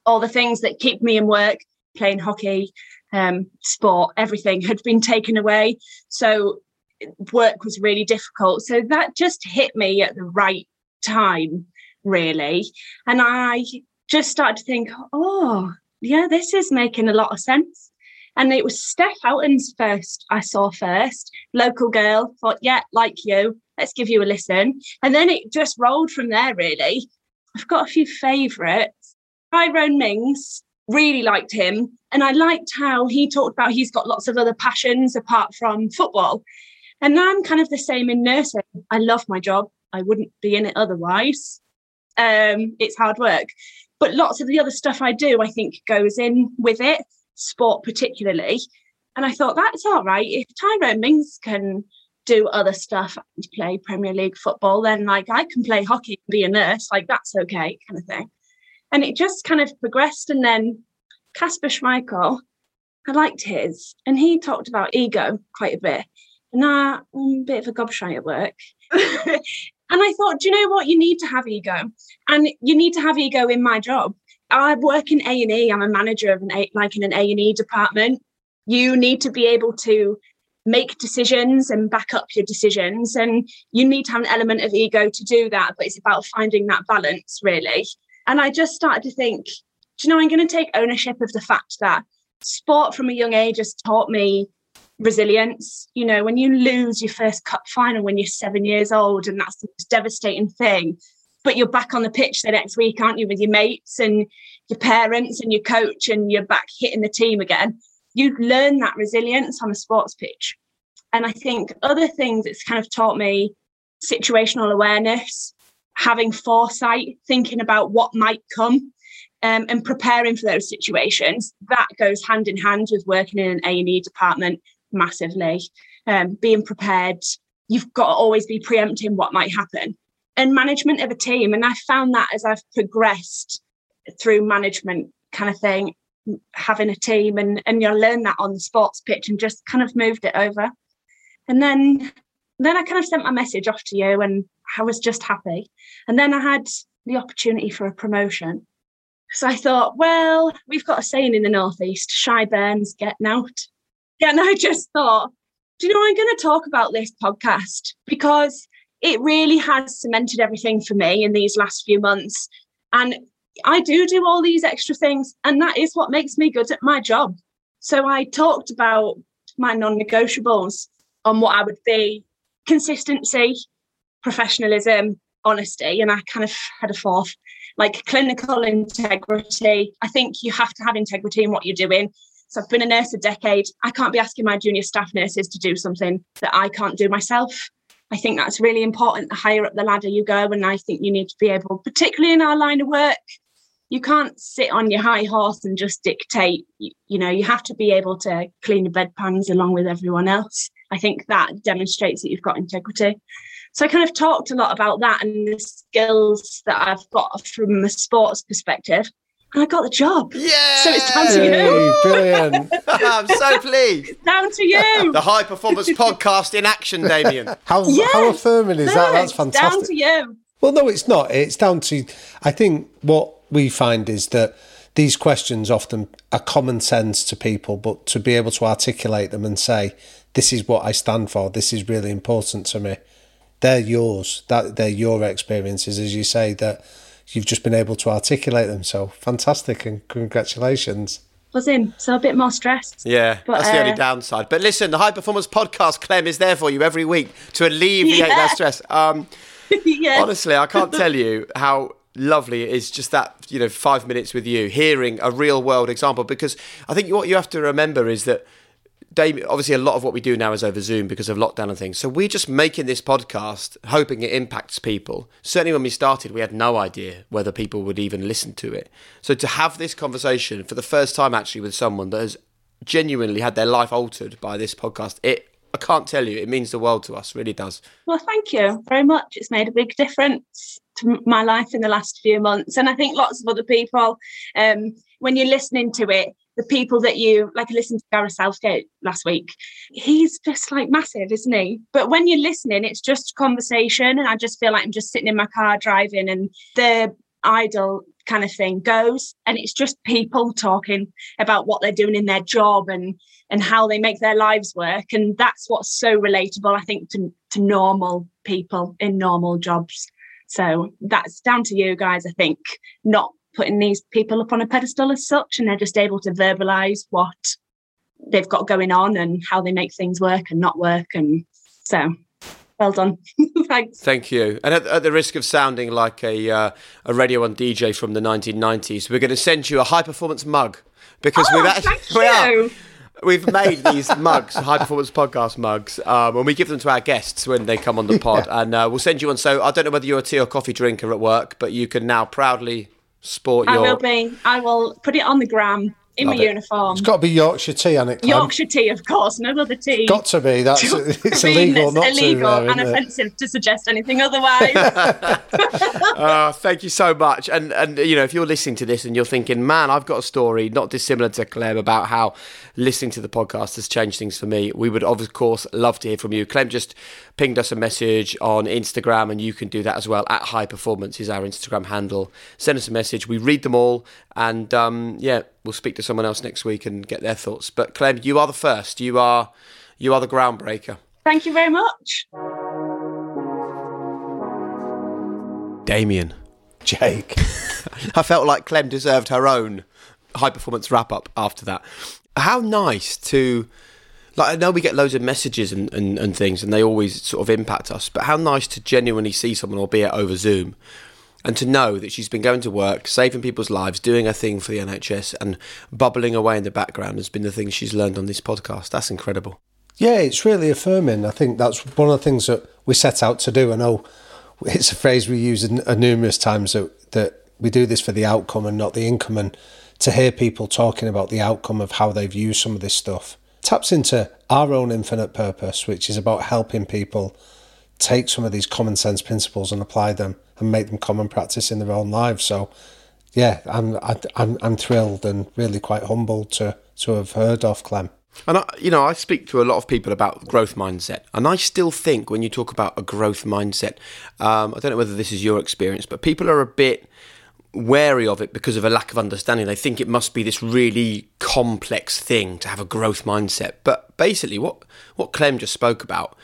All the things that keep me in work, playing hockey, um, sport, everything had been taken away. So work was really difficult. So that just hit me at the right time, really. And I just started to think, oh, yeah, this is making a lot of sense. And it was Steph Houghton's first I saw first, local girl, thought, yeah, like you, let's give you a listen. And then it just rolled from there, really. I've got a few favourites. Tyrone Mings, really liked him. And I liked how he talked about he's got lots of other passions apart from football. And I'm kind of the same in nursing. I love my job. I wouldn't be in it otherwise. Um, it's hard work. But lots of the other stuff I do, I think, goes in with it, sport particularly. And I thought that's all right. If Tyrone Mings can do other stuff and play Premier League football, then like I can play hockey and be a nurse, like that's okay, kind of thing. And it just kind of progressed. And then Kasper Schmeichel, I liked his, and he talked about ego quite a bit. And I'm mm, a bit of a gobshy at work. [LAUGHS] and I thought, do you know what? You need to have ego, and you need to have ego in my job. I work in A and E. I'm a manager of an a, like in an A and E department. You need to be able to make decisions and back up your decisions, and you need to have an element of ego to do that. But it's about finding that balance, really. And I just started to think, do you know, I'm going to take ownership of the fact that sport from a young age has taught me resilience. You know, when you lose your first cup final when you're seven years old, and that's the most devastating thing, but you're back on the pitch the next week, aren't you, with your mates and your parents and your coach, and you're back hitting the team again. You learn that resilience on a sports pitch. And I think other things it's kind of taught me situational awareness, having foresight, thinking about what might come um, and preparing for those situations. That goes hand in hand with working in an A&E department massively. Um, being prepared, you've got to always be preempting what might happen. And management of a team. And I found that as I've progressed through management kind of thing, having a team and, and you'll learn that on the sports pitch and just kind of moved it over. And then then I kind of sent my message off to you and I was just happy. And then I had the opportunity for a promotion. So I thought, well, we've got a saying in the Northeast, shy burns getting out. And I just thought, do you know, I'm going to talk about this podcast because it really has cemented everything for me in these last few months. And I do do all these extra things, and that is what makes me good at my job. So I talked about my non negotiables on what I would be consistency, professionalism, honesty, and I kind of had a fourth, like clinical integrity. I think you have to have integrity in what you're doing. So I've been a nurse a decade. I can't be asking my junior staff nurses to do something that I can't do myself. I think that's really important. The higher up the ladder you go, and I think you need to be able, particularly in our line of work, you can't sit on your high horse and just dictate. You, you know, you have to be able to clean your bedpans along with everyone else. I think that demonstrates that you've got integrity. So I kind of talked a lot about that and the skills that I've got from a sports perspective. And I got the job. Yeah. So it's down to you. Brilliant. [LAUGHS] I'm so pleased. down to you. The High Performance Podcast in action, Damian. [LAUGHS] How, Yes. how affirming is that? That's fantastic. Down to you. Well, no, it's not. It's down to, I think what we find is that these questions often are common sense to people, but to be able to articulate them and say, this is what I stand for, this is really important to me, they're yours. That they're your experiences, as you say, that you've just been able to articulate them. So fantastic and congratulations. Was in so a bit more stressed. Yeah, But, that's the only uh, downside. But listen, the High Performance Podcast, Clem, is there for you every week to alleviate Yeah. that stress. Um, [LAUGHS] yeah. honestly, I can't tell you [LAUGHS] how lovely it is just that you know five minutes with you, hearing a real world example. Because I think what you have to remember is that. Damian, obviously, a lot of what we do now is over Zoom because of lockdown and things. So we're just making this podcast, hoping it impacts people. Certainly, when we started, we had no idea whether people would even listen to it. So to have this conversation for the first time, actually, with someone that has genuinely had their life altered by this podcast, it I can't tell you, it means the world to us. Really does. Well, thank you very much. It's made a big difference to my life in the last few months. And I think lots of other people, um, when you're listening to it, the people that you like, I listened to Gareth Southgate last week. He's just like massive, isn't he? But when you're listening, it's just conversation. And I just feel like I'm just sitting in my car driving and the idol kind of thing goes. And it's just people talking about what they're doing in their job and and how they make their lives work. And that's what's so relatable, I think, to, to normal people in normal jobs. So that's down to you guys, I think, not putting these people up on a pedestal as such, and they're just able to verbalize what they've got going on and how they make things work and not work. And so, well done. [LAUGHS] Thanks. Thank you. And at, at the risk of sounding like a uh, a radio one DJ from the 1990s, we're going to send you a high performance mug because Oh, we've actually we are. We've made these [LAUGHS] mugs, high performance podcast mugs, um, and we give them to our guests when they come on the pod. And uh, we'll send you one. So I don't know whether you're a tea or coffee drinker at work, but you can now proudly sport I will be. I will put it on the gram in Love my it. uniform. It's got to be Yorkshire tea on it. Clem. Yorkshire tea, of course, no other tea. Got to be. That's [LAUGHS] [LAUGHS] it's illegal it's not illegal to. There, and isn't it? offensive to suggest anything otherwise. Uh, [LAUGHS] thank you so much. And and you know, if you're listening to this and you're thinking, man, I've got a story not dissimilar to Clem about how listening to the podcast has changed things for me, we would of course love to hear from you. Clem just pinged us a message on Instagram, and you can do that as well. At High Performance is our Instagram handle. Send us a message. We read them all, and um, yeah, we'll speak to someone else next week and get their thoughts. But Clem, you are the first. You are you are the groundbreaker. Thank you very much. Damian. Jake. [LAUGHS] I felt like Clem deserved her own high performance wrap up after that. How nice to like I know we get loads of messages and, and, and things and they always sort of impact us, but how nice to genuinely see someone, albeit over Zoom, and to know that she's been going to work, saving people's lives, doing her thing for the NHS and bubbling away in the background has been the things she's learned on this podcast. That's incredible. Yeah, it's really affirming. I think that's one of the things that we set out to do. I know it's a phrase we use n- uh, numerous times that, that we do this for the outcome and not the income. And to hear people talking about the outcome of how they've used some of this stuff taps into our own infinite purpose, which is about helping people take some of these common sense principles and apply them and make them common practice in their own lives. So, yeah, I'm I, I'm I'm thrilled and really quite humbled to to have heard of Clem. And I, you know, I speak to a lot of people about growth mindset, and I still think when you talk about a growth mindset, um, I don't know whether this is your experience, but people are a bit wary of it because of a lack of understanding. They think it must be this really complex thing to have a growth mindset. But basically, what what Clem just spoke about,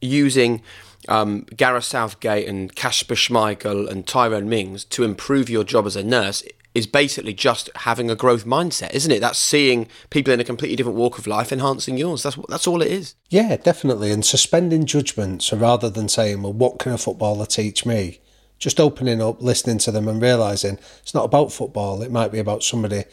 using um, Gareth Southgate and Kasper Schmeichel and Tyrone Mings to improve your job as a nurse is basically just having a growth mindset, isn't it? That's seeing people in a completely different walk of life enhancing yours. That's that's all it is. Yeah, definitely. And suspending judgment. So rather than saying, well, what can a footballer teach me? Just opening up, listening to them and realising it's not about football. It might be about somebody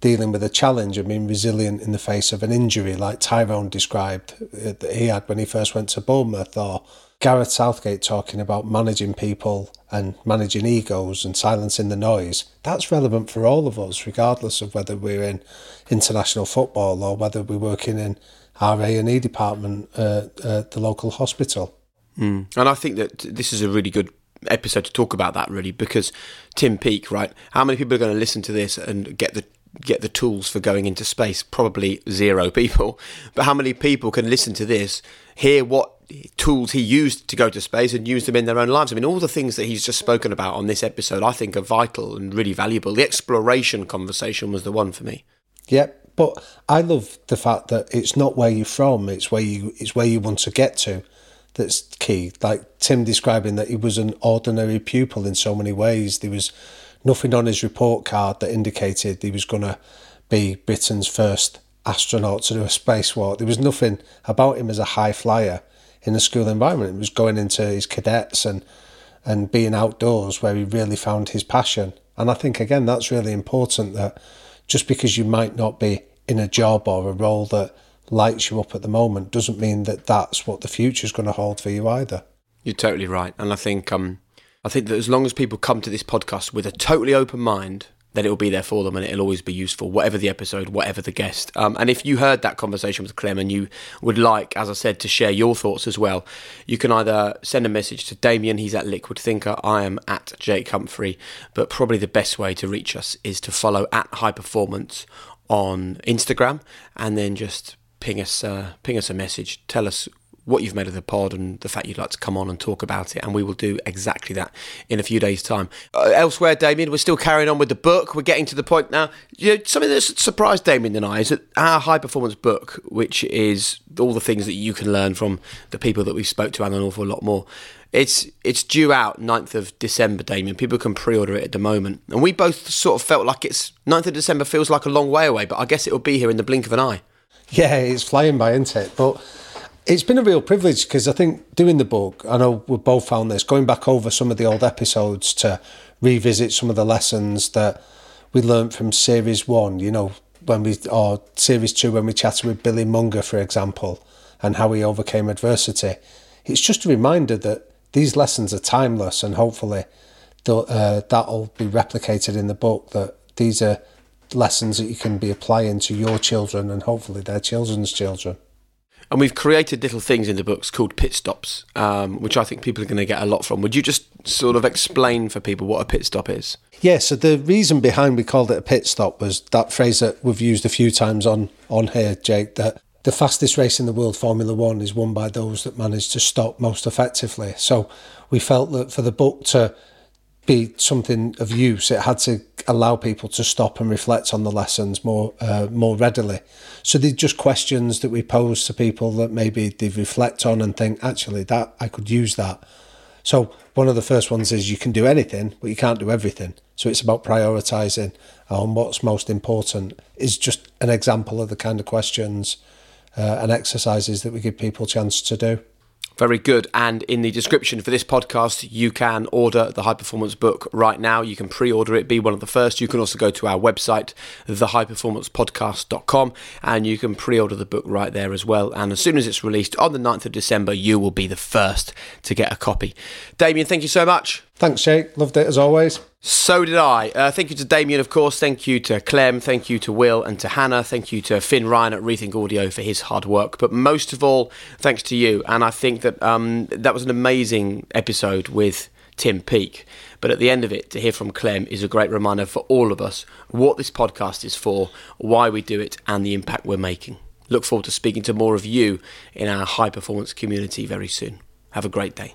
dealing with a challenge and being resilient in the face of an injury, like Tyrone described uh, that he had when he first went to Bournemouth, or Gareth Southgate talking about managing people and managing egos and silencing the noise. That's relevant for all of us, regardless of whether we're in international football or whether we're working in our A&E department uh, at the local hospital. And I think that this is a really good episode to talk about that, really, because Tim Peake, right? How many people are going to listen to this and get the get the tools for going into space? Probably zero [LAUGHS] people. But how many people can listen to this, hear what tools he used to go to space, and use them in their own lives? I mean, all the things that he's just spoken about on this episode, I think, are vital and really valuable. The exploration conversation was the one for me. Yep, but I love the fact that it's not where you're from; it's where you it's where you want to get to. that's key. Like Tim describing that he was an ordinary pupil in so many ways. There was nothing on his report card that indicated he was going to be Britain's first astronaut to do a spacewalk. There was nothing about him as a high flyer in a school environment. It was going into his cadets and and being outdoors where he really found his passion. And I think again that's really important that just because you might not be in a job or a role that lights you up at the moment doesn't mean that that's what the future is going to hold for you either. You're totally right, and I think um, I think that as long as people come to this podcast with a totally open mind, then it will be there for them and it'll always be useful, whatever the episode, whatever the guest. Um, and if you heard that conversation with Clem and you would like, as I said, to share your thoughts as well, you can either send a message to Damian, he's at Liquid Thinker, I am at Jake Humphrey, but probably the best way to reach us is to follow at High Performance on Instagram and then just ping us uh, ping us a message. Tell us what you've made of the pod and the fact you'd like to come on and talk about it. And we will do exactly that in a few days' time. Uh, elsewhere, Damian, we're still carrying on with the book. We're getting to the point now. You know, something that surprised Damian and I is that our high performance book, which is all the things that you can learn from the people that we spoke to and an awful lot more. It's it's due out 9th of December, Damian. People can pre-order it at the moment. And we both sort of felt like it's 9th of December feels like a long way away, but I guess it'll be here in the blink of an eye. Yeah, it's flying by, isn't it? But it's been a real privilege because I think doing the book, I know we both found this, going back over some of the old episodes to revisit some of the lessons that we learned from series one, you know, when we, or series two, when we chatted with Billy Monger, for example, and how he overcame adversity. It's just a reminder that these lessons are timeless and hopefully uh, that'll be replicated in the book, that these are lessons that you can be applying to your children and hopefully their children's children. And we've created little things in the books called pit stops, um, which I think people are going to get a lot from. Would you just sort of explain for people what a pit stop is? Yeah, so the reason behind we called it a pit stop was that phrase that we've used a few times on, on here, Jake, that the fastest race in the world, Formula One, is won by those that manage to stop most effectively. So we felt that for the book to be something of use, it had to allow people to stop and reflect on the lessons more uh, more readily. So they're just questions that we pose to people that maybe they reflect on and think, actually, that I could use that. So one of the first ones is you can do anything, but you can't do everything. So it's about prioritizing on what's most important. Is just an example of the kind of questions uh, and exercises that we give people a chance to do. Very good. And in the description for this podcast, you can order the high performance book right now. You can pre order it, be one of the first. You can also go to our website, thehighperformancepodcast.com, and you can pre order the book right there as well. And as soon as it's released on the 9th of December, you will be the first to get a copy. Damian, thank you so much. Thanks, Jake. Loved it as always. So did I. Uh, thank you to Damian, of course. Thank you to Clem. Thank you to Will and to Hannah. Thank you to Finn Ryan at Rethink Audio for his hard work. But most of all, thanks to you. And I think that um, that was an amazing episode with Tim Peake. But at the end of it, to hear from Clem is a great reminder for all of us what this podcast is for, why we do it, and the impact we're making. Look forward to speaking to more of you in our high performance community very soon. Have a great day.